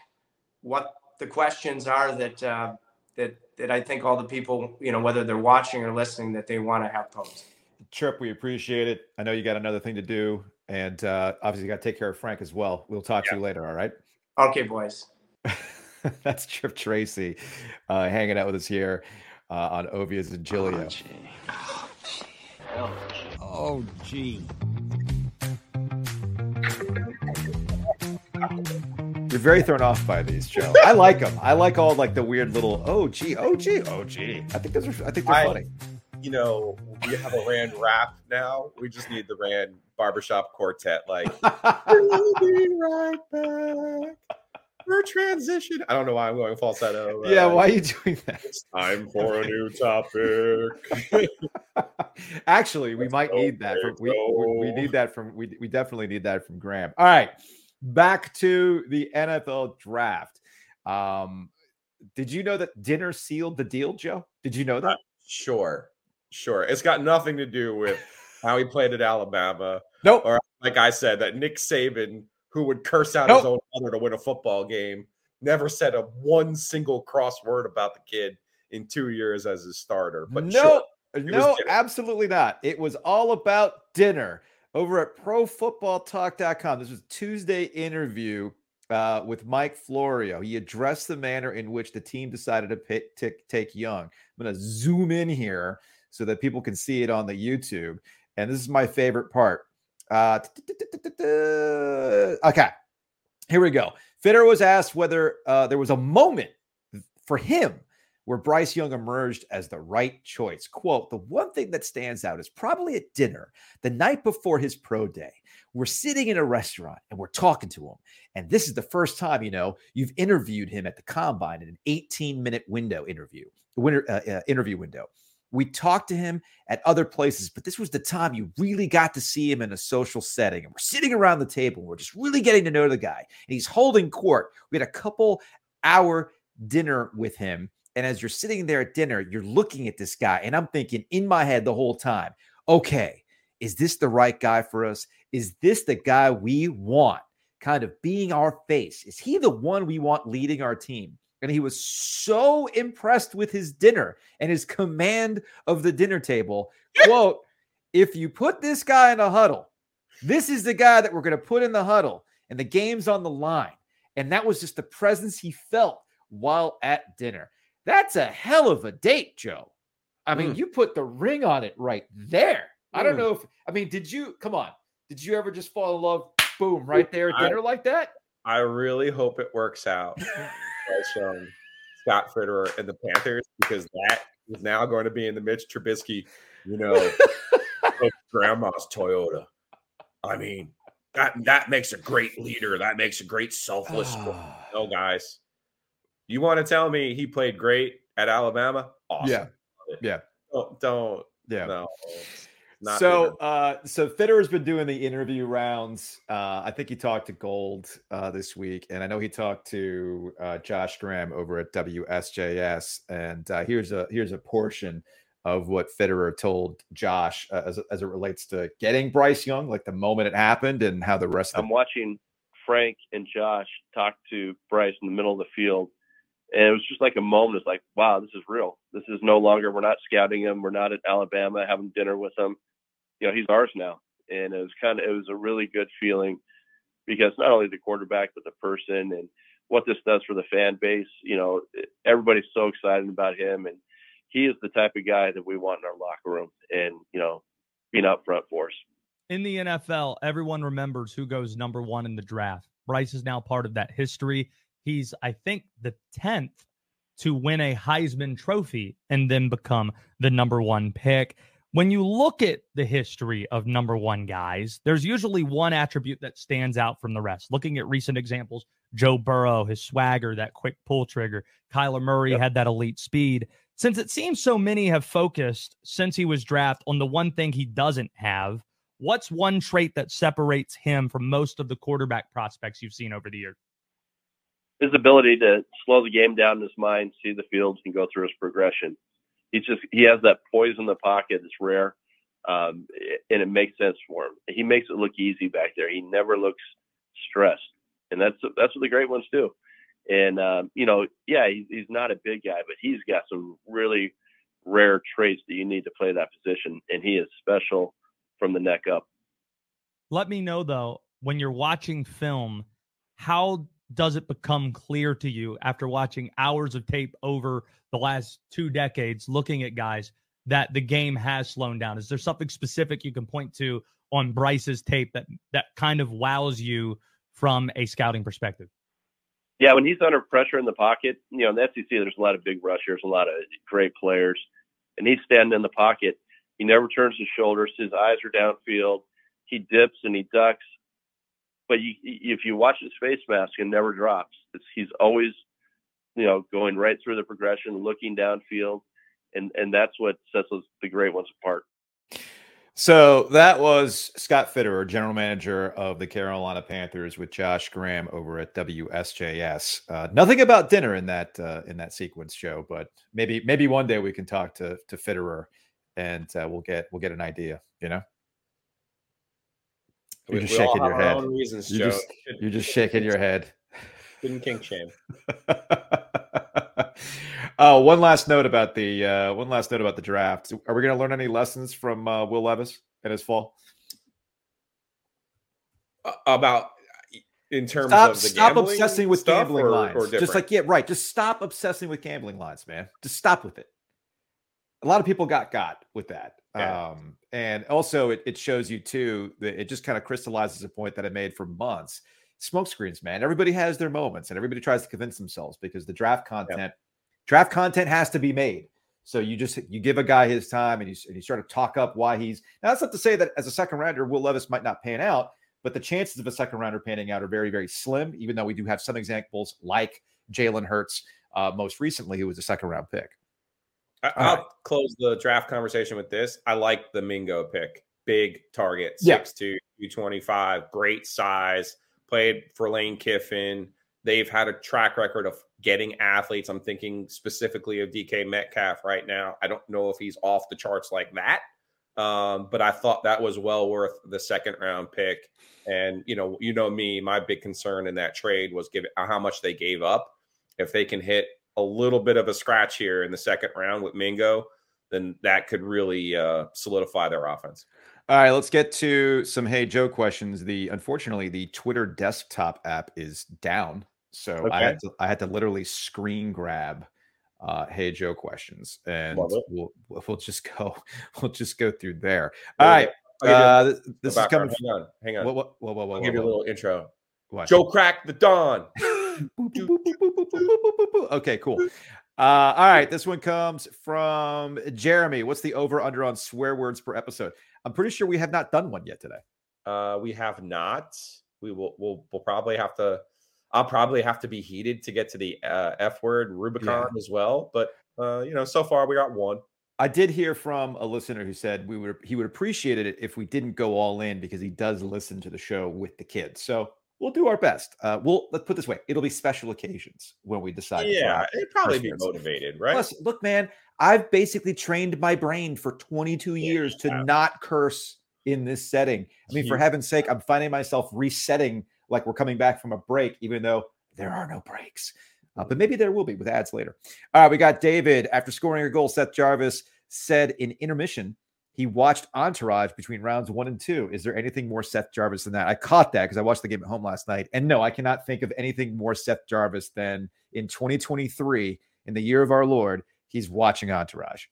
what the questions are that uh, that that I think all the people, you know, whether they're watching or listening, that they want to have posed. Tripp, we appreciate it. I know you got another thing to do, and uh, obviously you got to take care of Frank as well. We'll talk yeah. to you later. All right. Okay, boys. That's Tripp Tracy uh, hanging out with us here uh, on Ovies and Giglio. Oh, gee. Oh, gee. Oh, gee. You're very thrown off by these, Joe. I like them. I like all like the weird little oh gee, oh gee, oh gee. I think those are. I think they're I, funny. You know, we have a Rand rap now. We just need the Rand barbershop quartet. Like, we'll be right back. We're transition. I don't know why I'm going falsetto. Yeah, why are you doing that? It's time for a new topic. Actually, we might need that. From, we, we, we need that from. We, we definitely need that from Graham. All right back to the NFL draft. Um, did you know that dinner sealed the deal, Joe? Did you know that? Uh, sure, sure. It's got nothing to do with how he played at Alabama. Nope. Or like I said, that Nick Saban, who would curse out nope. his own mother to win a football game, never said a one single cross word about the kid in two years as his starter. But no, sure, no, absolutely not. It was all about dinner over at profootballtalk.com. This was Tuesday interview uh, with Mike Florio. He addressed the manner in which the team decided to pick, take Young. I'm going to zoom in here so that people can see it on the YouTube. And this is my favorite part. Okay, here we go. Fitter was asked whether there was a moment for him where Bryce Young emerged as the right choice. Quote, the one thing that stands out is probably at dinner the night before his pro day. We're sitting in a restaurant and we're talking to him. And this is the first time, you know, you've interviewed him at the combine in an 18 minute window interview, winter, uh, uh, interview window. We talked to him at other places, but this was the time you really got to see him in a social setting. And we're sitting around the table. And we're just really getting to know the guy. And he's holding court. We had a couple hour dinner with him and as you're sitting there at dinner, you're looking at this guy, and I'm thinking in my head the whole time, okay, is this the right guy for us? Is this the guy we want kind of being our face? Is he the one we want leading our team? And he was so impressed with his dinner and his command of the dinner table. Quote, if you put this guy in a huddle, this is the guy that we're going to put in the huddle, and the game's on the line. And that was just the presence he felt while at dinner. That's a hell of a date, Joe. I mean, mm. you put the ring on it right there. Mm. I don't mm. know if I mean, did you come on? Did you ever just fall in love? Boom, right there at dinner I, like that? I really hope it works out. um, Scott Fitterer and the Panthers because that is now going to be in the Mitch Trubisky, you know, grandma's Toyota. I mean, that that makes a great leader. That makes a great selfless. no, guys, you want to tell me he played great at Alabama? Awesome. Yeah. Yeah. Don't, don't yeah. No. so uh so Fitter has been doing the interview rounds. Uh I think he talked to Gold uh this week, and I know he talked to uh Josh Graham over at WSJS. And uh here's a here's a portion of what Fitterer told Josh uh, as, as it relates to getting Bryce Young, like the moment it happened, and how the rest. I'm watching Frank and Josh talk to Bryce in the middle of the field, and it was just like a moment. It's like, wow, this is real. This is no longer. We're not scouting him. We're not at Alabama having dinner with him. You know, he's ours now. And it was kind of it was a really good feeling because not only the quarterback but the person and what this does for the fan base. You know, everybody's so excited about him, and he is the type of guy that we want in our locker room, and you know, being up front for us. In the NFL, everyone remembers who goes number one in the draft. Bryce is now part of that history. He's, I think, the 10th to win a Heisman Trophy and then become the number one pick. When you look at the history of number one guys, there's usually one attribute that stands out from the rest. Looking at recent examples, Joe Burrow, his swagger, that quick pull trigger. Kyler Murray yep. had that elite speed. Since it seems so many have focused since he was drafted on the one thing he doesn't have, what's one trait that separates him from most of the quarterback prospects you've seen over the years? His ability to slow the game down in his mind, see the fields, and go through his progression. He's just he has that poise in the pocket. It's rare. um, and it makes sense for him. He makes it look easy back there. He never looks stressed, and that's that's what the great ones do. And um, you know, yeah, he's, he's not a big guy, but he's got some really rare traits that you need to play that position, and he is special from the neck up. Let me know though when you're watching film, how does it become clear to you after watching hours of tape over the last two decades, looking at guys that the game has slowed down? Is there something specific you can point to on Bryce's tape that that kind of wows you from a scouting perspective? Yeah, when he's under pressure in the pocket, you know, in the SEC, there's a lot of big rushers, a lot of great players, and he's standing in the pocket. He never turns his shoulders. His eyes are downfield. He dips and he ducks, but you, if you watch his face mask, it never drops. It's, he's always, you know, going right through the progression, looking downfield, and and that's what sets the great ones apart. So that was Scott Fitterer, general manager of the Carolina Panthers, with Josh Graham over at WSJS. Uh, nothing about dinner in that uh, in that sequence, Joe, but maybe maybe one day we can talk to to Fitterer, and uh, we'll get we'll get an idea. You know, you're just shaking your head. Reasons, you're, just, you're just shaking your head. Didn't kink shame. Oh, one last note about the uh, one last note about the draft. Are we going to learn any lessons from uh, Will Levis in his fall? Uh, about in terms stop, of the stop obsessing with gambling or, lines. Or just like yeah, right. Just stop obsessing with gambling lines, man. Just stop with it. A lot of people got got with that. Yeah. Um, and also it, it shows you too that it just kind of crystallizes a point that I made for months. Smoke screens, man. Everybody has their moments and everybody tries to convince themselves because the draft content draft content has to be made. So you just you give a guy his time and you and you sort of talk up why he's now that's not to say that as a second rounder, Will Levis might not pan out, but the chances of a second rounder panning out are very, very slim, even though we do have some examples like Jalen Hurts uh, most recently, who was a second round pick. I, will right. close the draft conversation with this. I like the Mingo pick. Big target, Yeah. 6'2, 225, great size, played for Lane Kiffin. They've had a track record of getting athletes. I'm thinking specifically of DK Metcalf right now. I don't know if he's off the charts like that, um, but I thought that was well worth the second round pick. And you know, you know me, my big concern in that trade was give how much they gave up. If they can hit a little bit of a scratch here in the second round with Mingo, then that could really uh, solidify their offense. All right, let's get to some Hey Joe questions. The unfortunately, the Twitter desktop app is down, so I had to I had to literally screen grab uh, Hey Joe questions, and we'll we'll just go we'll just go through there. All right, give you a- uh, th- a this is coming. Hang on, hang on. Whoa, whoa, whoa, whoa, whoa, I'll give you a little intro. What? Joe cracked the dawn. okay, cool. Uh, all right, this one comes from Jeremy. What's the over under on swear words per episode? I'm pretty sure we have not done one yet today. Uh, we have not. We will. We'll, we'll probably have to. I'll probably have to be heated to get to the uh, F word Rubicon yeah. as well. But uh, you know, so far we got one. I did hear from a listener who said we would he would appreciate it if we didn't go all in because he does listen to the show with the kids. So we'll do our best. Uh, we'll let's put this way: it'll be special occasions when we decide. Yeah, it'd probably be motivated, right? Plus, look, man, I've basically trained my brain for 22 years to have. not curse in this setting. I mean, for heaven's sake, I'm finding myself resetting like we're coming back from a break, even though there are no breaks. Uh, but maybe there will be with ads later. All right, we got David. After scoring a goal, Seth Jarvis said in intermission he watched Entourage between rounds one and two. Is there anything more Seth Jarvis than that? I caught that because I watched the game at home last night. And no, I cannot think of anything more Seth Jarvis than in 2023, in the year of our Lord, he's watching Entourage.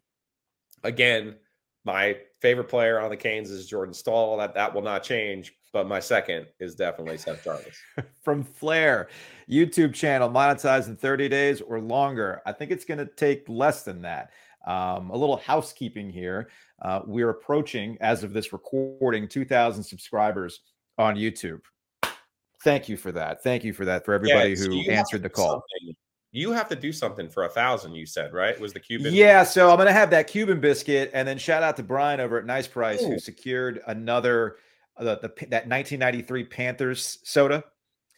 Again, my favorite player on the Canes is Jordan Staal. That that will not change. But my second is definitely Seth Jarvis. From Flair, YouTube channel monetized in 30 days or longer. I think it's going to take less than that. Um, a little housekeeping here. Uh, we're approaching, as of this recording, 2,000 subscribers on YouTube. Thank you for that. Thank you for that for everybody Yeah, who answered the call. something. You have to do something for a thousand. You said right? Was the Cuban? Yeah, so I'm gonna have that Cuban biscuit, and then shout out to Brian over at Nice Price Ooh. who secured another uh, the, the that 1993 Panthers soda.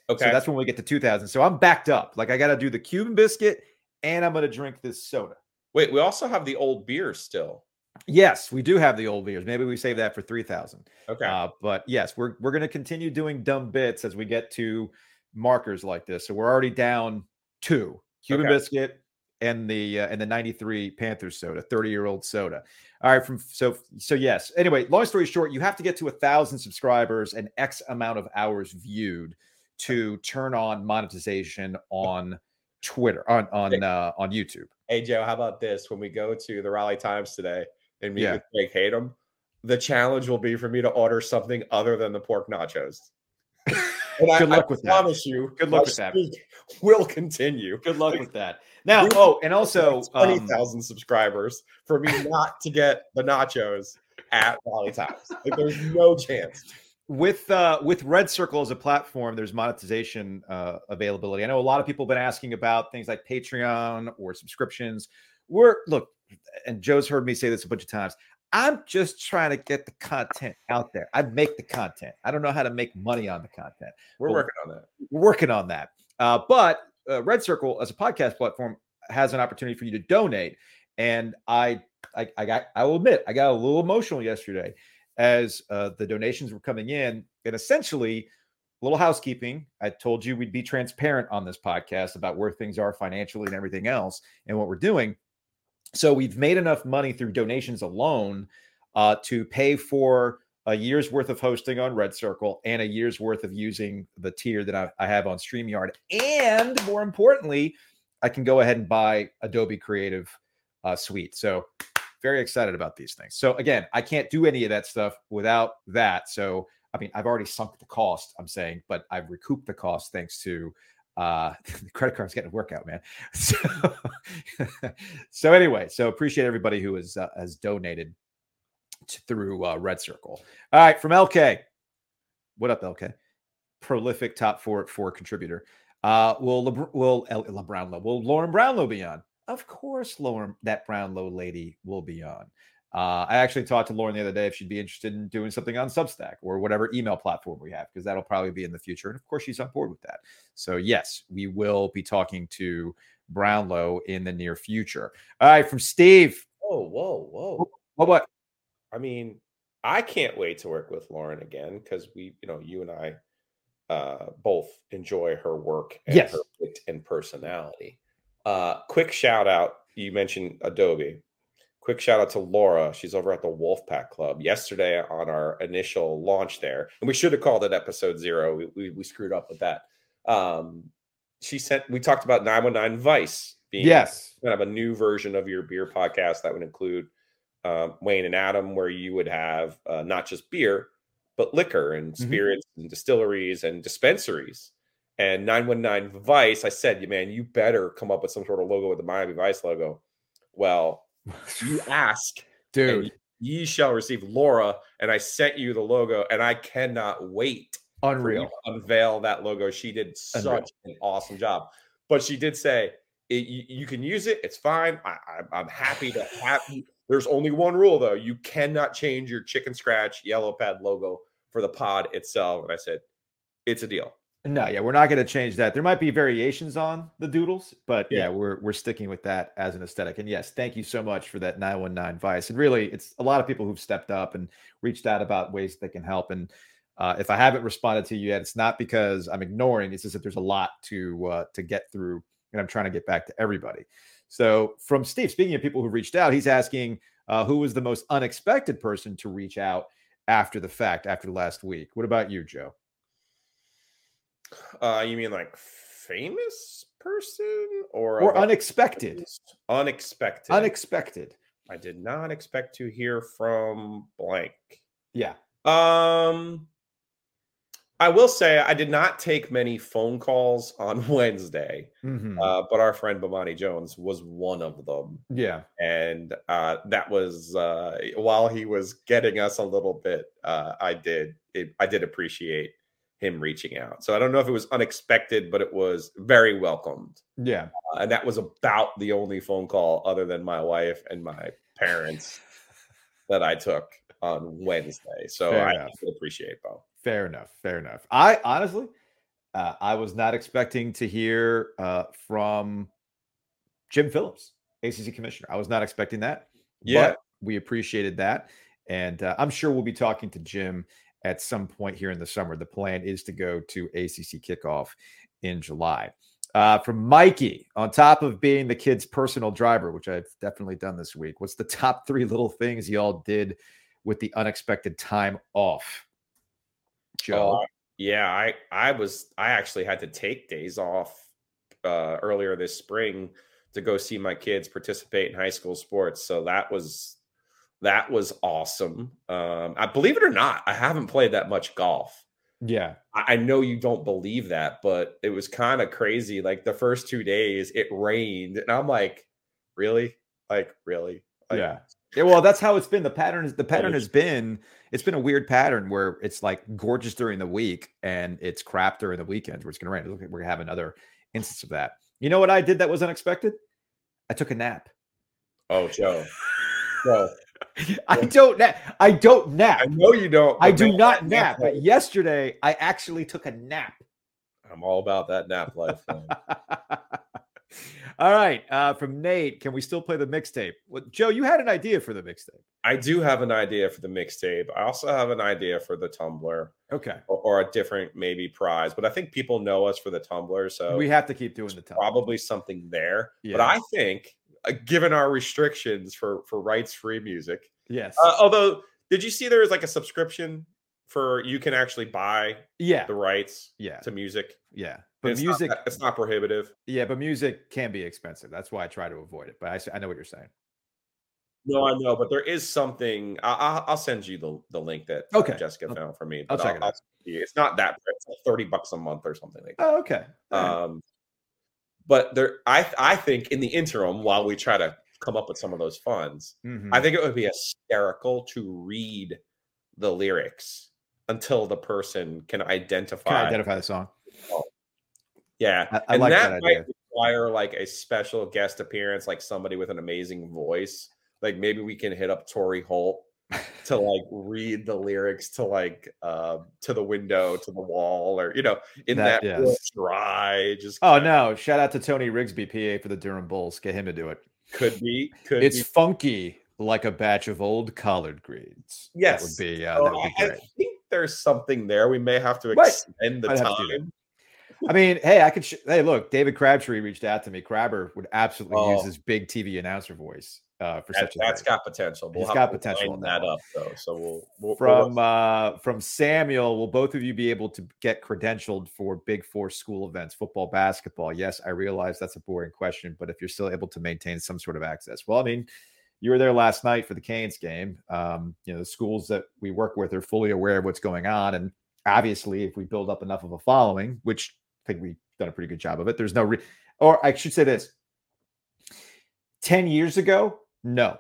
Okay. So that's when we get to 2000. So I'm backed up. Like I got to do the Cuban biscuit, and I'm gonna drink this soda. Wait, we also have the old beer still. Yes, we do have the old beers. Maybe we save that for three thousand. Okay. Uh, but yes, we're we're going to continue doing dumb bits as we get to markers like this. So we're already down two Cuban Okay. biscuit and the uh, and the 93 Panthers soda, 30 year old soda. All right, from so so yes. Anyway, long story short, you have to get to a thousand subscribers and X amount of hours viewed to turn on monetization on Twitter on on uh, on YouTube. Hey Joe, how about this? When we go to the Raleigh Times today and meet Yeah. with Greg Hatem, the challenge will be for me to order something other than the pork nachos. And Good luck with that. promise you, Good luck with that. Will continue. Good luck with that. Now, oh, and also twenty um, subscribers for me not to get the nachos at Raleigh Times. Like, there's no chance. With uh with red circle as a platform there's monetization uh availability. I know a lot of people have been asking about things like patreon or subscriptions. We're look and joe's heard me say this a bunch of times. I'm just trying to get the content out there. I make the content. I don't know how to make money on the content We're working on that. we're working on that. Uh but uh, red circle as a podcast platform has an opportunity for you to donate. And i i, I got i will admit i got a little emotional yesterday as uh, the donations were coming in. And essentially, little housekeeping. I told you we'd be transparent on this podcast about where things are financially and everything else and what we're doing. So we've made enough money through donations alone uh, to pay for a year's worth of hosting on Red Circle and a year's worth of using the tier that I, I have on StreamYard. And more importantly, I can go ahead and buy Adobe Creative uh, Suite. So very excited about these things. So again, I can't do any of that stuff without that. So I mean, I've already sunk the cost. I'm saying, but I've recouped the cost thanks to uh the credit card's getting a workout, man. So, so anyway, so appreciate everybody who has uh, has donated to, through uh, Red Circle. All right, from LK. What up, LK? Prolific top four four contributor. Uh, will Lebr- will Le Brownlow will Lauren Brownlow be on? Of course, Lauren that Brownlow lady will be on. Uh, I actually talked to Lauren the other day if she'd be interested in doing something on Substack or whatever email platform we have, because that'll probably be in the future. And of course, she's on board with that. So yes, we will be talking to Brownlow in the near future. All right, from Steve. Whoa, whoa, whoa. What? What? I mean, I can't wait to work with Lauren again because we, you know, you and I uh, both enjoy her work and Yes. her wit and personality. Uh, quick shout out. You mentioned Adobe. Quick shout out to Laura. She's over at the Wolfpack Club yesterday on our initial launch there. And we should have called it episode zero. We, we, we screwed up with that. Um, she sent, we talked about 919 Vice being Yes. kind of a new version of your beer podcast that would include um, Wayne and Adam, where you would have uh, not just beer, but liquor and Mhm. spirits and distilleries and dispensaries. And 919 Vice, I said, man, you better come up with some sort of logo with the Miami Vice logo. Well, you ask, Dude, ye shall receive Laura. And I sent you the logo, and I cannot wait unreal. to unveil that logo. She did such Unreal. an awesome job. But she did say, it, you, you can use it. It's fine. I, I'm happy to have you. There's only one rule, though. You cannot change your chicken scratch yellow pad logo for the pod itself. And I said, it's a deal. No, yeah, we're not going to change that. There might be variations on the doodles, but yeah. Yeah. we're we're sticking with that as an aesthetic. And yes, thank you so much for that 919 Vice. And really, it's a lot of people who've stepped up and reached out about ways they can help. And uh, if I haven't responded to you yet, it's not because I'm ignoring. It's just that there's a lot to uh, to get through, and I'm trying to get back to everybody. So from Steve, speaking of people who reached out, he's asking uh, who was the most unexpected person to reach out after the fact, after last week. What about you, Joe? Uh, you mean like famous person or Or unexpected? Unexpected. Unexpected. I did not expect to hear from blank. Yeah. Um, I will say I did not take many phone calls on Wednesday, Mhm. uh, but our friend Bomani Jones was one of them, yeah. and uh, that was uh, while he was getting us a little bit. Uh, I did it, I did appreciate him reaching out. So I don't know if it was unexpected, but it was very welcomed, Yeah. uh, and that was about the only phone call other than my wife and my parents that I took on Wednesday. So Fair I enough. appreciate both. Fair enough. Fair enough. I honestly, uh, I was not expecting to hear uh, from Jim Phillips, ACC commissioner. I was not expecting that. Yeah. But we appreciated that. And uh, I'm sure we'll be talking to Jim at some point here in the summer. The plan is to go to ACC kickoff in July. Uh, from Mikey, on top of being the kid's personal driver, which I've definitely done this week, what's the top three little things y'all did with the unexpected time off? Joe. Uh, yeah, I I was I actually had to take days off uh, earlier this spring to go see my kids participate in high school sports. So that was that was awesome. Um, I believe it or not, I haven't played that much golf. Yeah. I, I know you don't believe that, but it was kind of crazy. Like the first two days, it rained, and I'm like, really? Like, really? Like, yeah. Yeah, well, that's how it's been. The pattern is the pattern has been it's been a weird pattern where it's like gorgeous during the week and it's crap during the weekends where it's gonna rain. We're gonna have another instance of that. You know what I did that was unexpected? I took a nap. Oh, Joe. Joe. I don't nap. I don't nap. I know you don't. I do not nap. But yesterday, I actually took a nap. I'm all about that nap life. all right. Uh, from Nate, can we still play the mixtape? Well, Joe, you had an idea for the mixtape. I do have an idea for the mixtape. I also have an idea for the Tumblr. Okay. Or, or, a different maybe prize, but I think people know us for the Tumblr, so we have to keep doing the Tumblr. Probably something there. Yeah. But I think uh, given our restrictions for for rights free music. Yes. Uh, although, did you see there is like a subscription for you can actually buy yeah. the rights yeah. to music? Yeah. But it's music not, it's not prohibitive. Yeah but music can be expensive. That's why i try to avoid it but i, I know what you're saying. No i know but there is something I, I'll send you the, the link that uh, okay. jessica found for me i'll check I'll, it out. It's not that it's like 30 bucks a month or something like that. oh okay um but there, I I think in the interim, while we try to come up with some of those funds, mm-hmm. I think it would be hysterical to read the lyrics until the person can identify can identify the song. Yeah, I, I and like that, that might require like a special guest appearance, like somebody with an amazing voice. Like maybe we can hit up Tori Holt to like read the lyrics to like uh to the window to the wall or you know in that, that yes. dry just oh no shout out to Tony Riggsbee pa for the durham bulls get him to do it could be could it's be. funky like a batch of old collard greens yes that would be, uh, that would be great. I think there's something there we may have to extend the time I mean, hey, I could. Sh- hey, look, David Crabtree reached out to me. Crabber would absolutely oh. use his big TV announcer voice uh, for that, such a that's thing. got potential. We'll He's got potential on that, that up though. So we'll, we'll from we'll... uh, from Samuel. Will both of you be able to get credentialed for Big Four school events, football, basketball? Yes, I realize that's a boring question, but if you're still able to maintain some sort of access, well, I mean, you were there last night for the Canes game. Um, you know, the schools that we work with are fully aware of what's going on, and obviously, if we build up enough of a following, which I think we've done a pretty good job of it, there's no, re- or I should say this: ten years ago, no,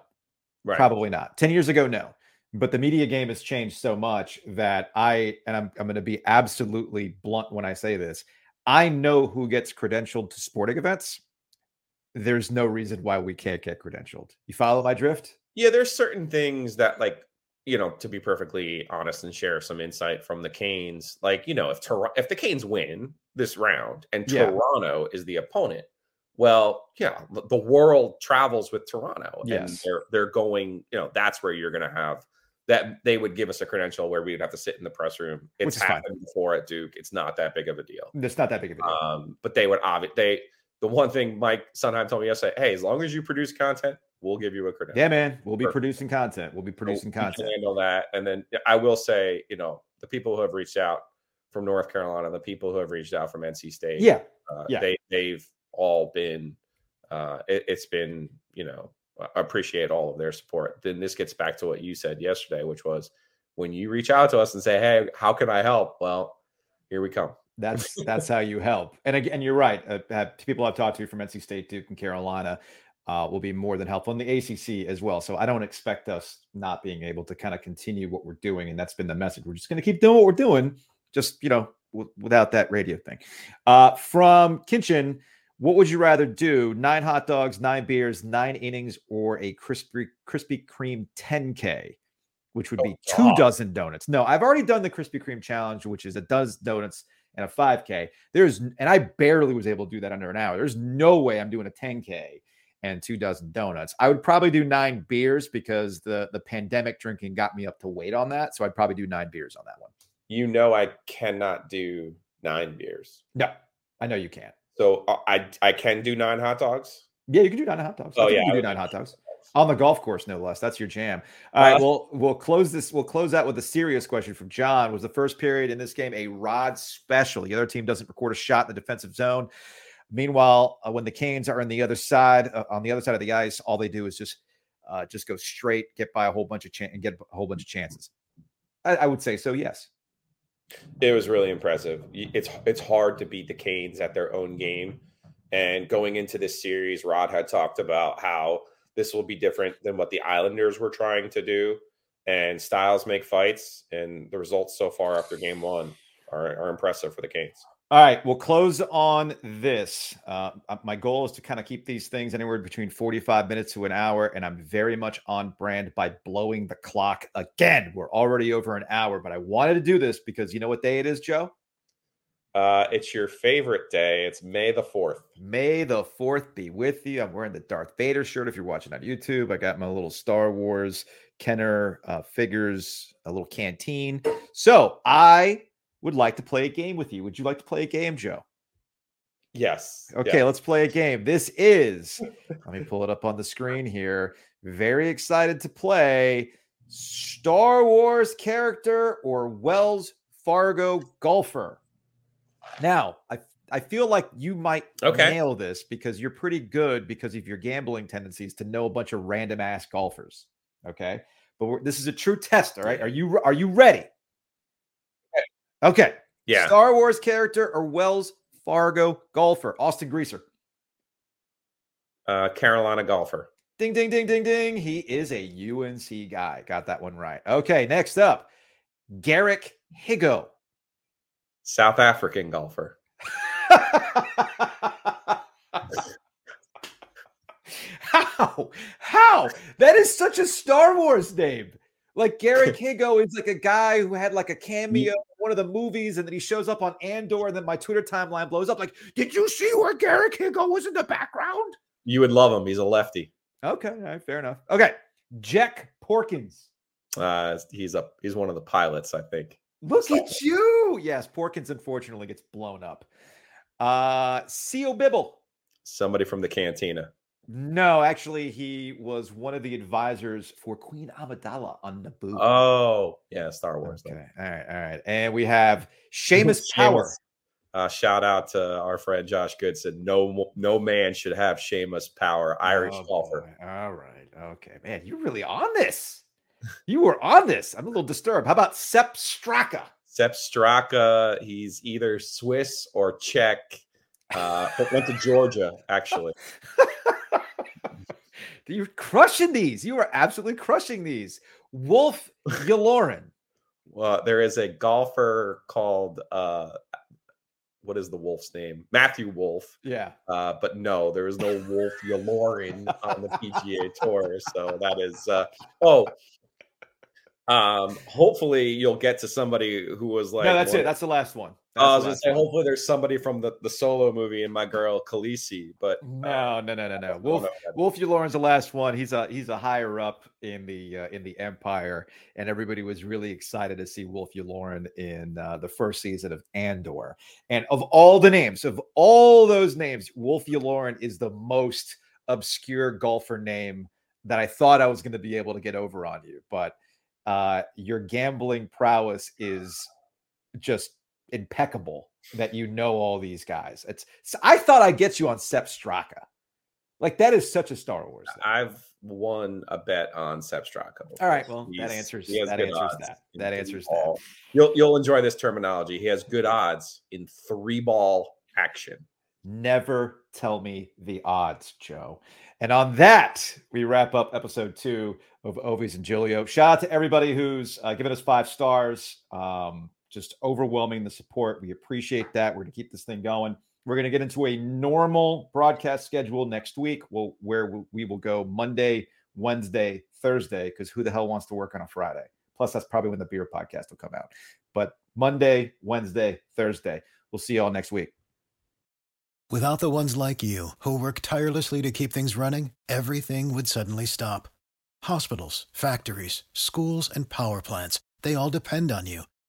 right. probably not. 10 years ago, no. But the media game has changed so much that I, and I'm, I'm going to be absolutely blunt when I say this, I know who gets credentialed to sporting events. There's no reason why we can't get credentialed. You follow my drift? Yeah, there's certain things that, like, you know, to be perfectly honest and share some insight from the Canes, like, you know, if Tor- if the Canes win this round and yeah. Toronto is the opponent, well, yeah, the world travels with Toronto, yes. and they're they're going. You know, that's where you're going to have that. They would give us a credential where we'd have to sit in the press room. It's happened fine. before at Duke. It's not that big of a deal. It's not that big of a deal. Um, but they would obviously they. The one thing Mike Sundheim told me yesterday, hey, as long as you produce content, we'll give you a credential. Yeah, man, we'll be Perfect. producing content. We'll be producing so content. handle that, and then I will say, you know, the people who have reached out from North Carolina, the people who have reached out from NC State, yeah, uh, yeah, they they've all been uh, it, it's been, you know, appreciate all of their support. Then this gets back to what you said yesterday, which was when you reach out to us and say, "Hey, how can I help?" Well, here we come. That's that's how you help. And again, you're right. Uh, people I've talked to from NC State, Duke, and Carolina uh, will be more than helpful, in the ACC as well. So I don't expect us not being able to kind of continue what we're doing, and that's been the message. We're just going to keep doing what we're doing, just you know, w- without that radio thing. Uh, from Kinchin. What would you rather do? Nine hot dogs, nine beers, nine innings, or a crispy Krispy Kreme 10K, which would oh, be oh, two dozen donuts. No, I've already done the Krispy Kreme challenge, which is a dozen donuts and a 5K. There's and I barely was able to do that under an hour. There's no way I'm doing a 10K and two dozen donuts. I would probably do nine beers because the the pandemic drinking got me up to weight on that. So I'd probably do nine beers on that one. You know, I cannot do nine beers. No, I know you can't. So uh, I I can do nine hot dogs. Yeah, you can do nine hot dogs. Oh yeah, you can do nine hot dogs on the golf course, no less. That's your jam. All right, we'll we'll close this. We'll close out with a serious question from John. Was the first period in this game a rod special? The other team doesn't record a shot in the defensive zone. Meanwhile, uh, when the Canes are on the other side, uh, on the other side of the ice, all they do is just uh, just go straight, get by a whole bunch of chan- and get a whole bunch of chances. I, I would say so. Yes. It was really impressive. It's it's hard to beat the Canes at their own game. And going into this series, Rod had talked about how this will be different than what the Islanders were trying to do. And styles make fights, and the results so far after game one are, are impressive for the Canes. All right, we'll close on this. Uh, uh my goal is to kind of keep these things anywhere between 45 minutes to an hour, and I'm very much on brand by blowing the clock again. We're already over an hour, but I wanted to do this because you know what day it is, Joe? Uh, it's your favorite day. It's May the 4th. May the 4th be with you. I'm wearing the Darth Vader shirt if you're watching on YouTube. I got my little Star Wars Kenner uh, figures, a little canteen. So I would like to play a game with you. Would you like to play a game, Joe? Yes. Okay, let's play a game. This is, let me pull it up on the screen here. Very excited to play Star Wars character or Wells Fargo golfer. Now, I I feel like you might okay. nail this because you're pretty good because of your gambling tendencies to know a bunch of random ass golfers. Okay, but this is a true test. All right, are you are you ready? Okay. Yeah. Star Wars character or Wells Fargo golfer? Austin Greaser. Uh, Carolina golfer. Ding, ding, ding, ding, ding. He is a UNC guy. Got that one right. Okay. Next up, Garrick Higgo. South African golfer. How? How? That is such a Star Wars name. Like Garrick Higgo is like a guy who had like a cameo in one of the movies, and then he shows up on Andor, and then my Twitter timeline blows up. Like, did you see where Garrick Higgo was in the background? You would love him. He's a lefty. Okay, all right, fair enough. Okay, Jek Porkins. Uh, he's a he's one of the pilots, I think. Look at you. Yes, Porkins unfortunately gets blown up. Uh Sio Bibble. Somebody from the cantina. No, actually, he was one of the advisors for Queen Amidala on Naboo. Oh, yeah, Star Wars. Okay. All right, all right. And we have Seamus Power. Uh, shout out to our friend Josh Goodson. No, no man should have Seamus Power, Irish oh, golfer. Boy. All right, okay, man, you're really on this. You were on this. I'm a little disturbed. How about Sepp Straka? Sepp Straka, he's either Swiss or Czech. Uh, went to Georgia, actually. You're crushing these. You are absolutely crushing these. Wullf Yularen. well, there is a golfer called uh, what is the wolf's name? Matthew Wolff. Yeah. Uh, but no, there is no Wullf Yularen on the PGA Tour. So that is uh, oh, um, hopefully you'll get to somebody who was like, no, that's it. That's the last one. That's I was gonna say, one. hopefully there's somebody from the, the solo movie and my girl Khaleesi, but no, uh, no, no, no, no. Wolf Wullf Yularen's the last one. He's a he's a higher up in the uh, in the Empire, and everybody was really excited to see Wolf Lauren in uh, the first season of Andor. And of all the names, of all those names, Wolf Lauren is the most obscure golfer name that I thought I was going to be able to get over on you, but uh, your gambling prowess is just impeccable that you know all these guys. It's I thought I'd get you on Sepp Straka. Like that is such a Star Wars. Thing. I've won a bet on Sepp Straka. All right, well he's, that answers that answers that. That answers that. You'll you'll enjoy this terminology. He has good odds in three ball action. Never tell me the odds, Joe. And on that, we wrap up episode two of Ovies and Giglio. Shout out to everybody who's uh, given us five stars. Um, just overwhelming the support. We appreciate that. We're going to keep this thing going. We're going to get into a normal broadcast schedule next week. We'll, where we will go Monday, Wednesday, Thursday, because who the hell wants to work on a Friday? Plus, that's probably when the beer podcast will come out. But Monday, Wednesday, Thursday. We'll see you all next week. Without the ones like you, who work tirelessly to keep things running, everything would suddenly stop. Hospitals, factories, schools, and power plants, they all depend on you.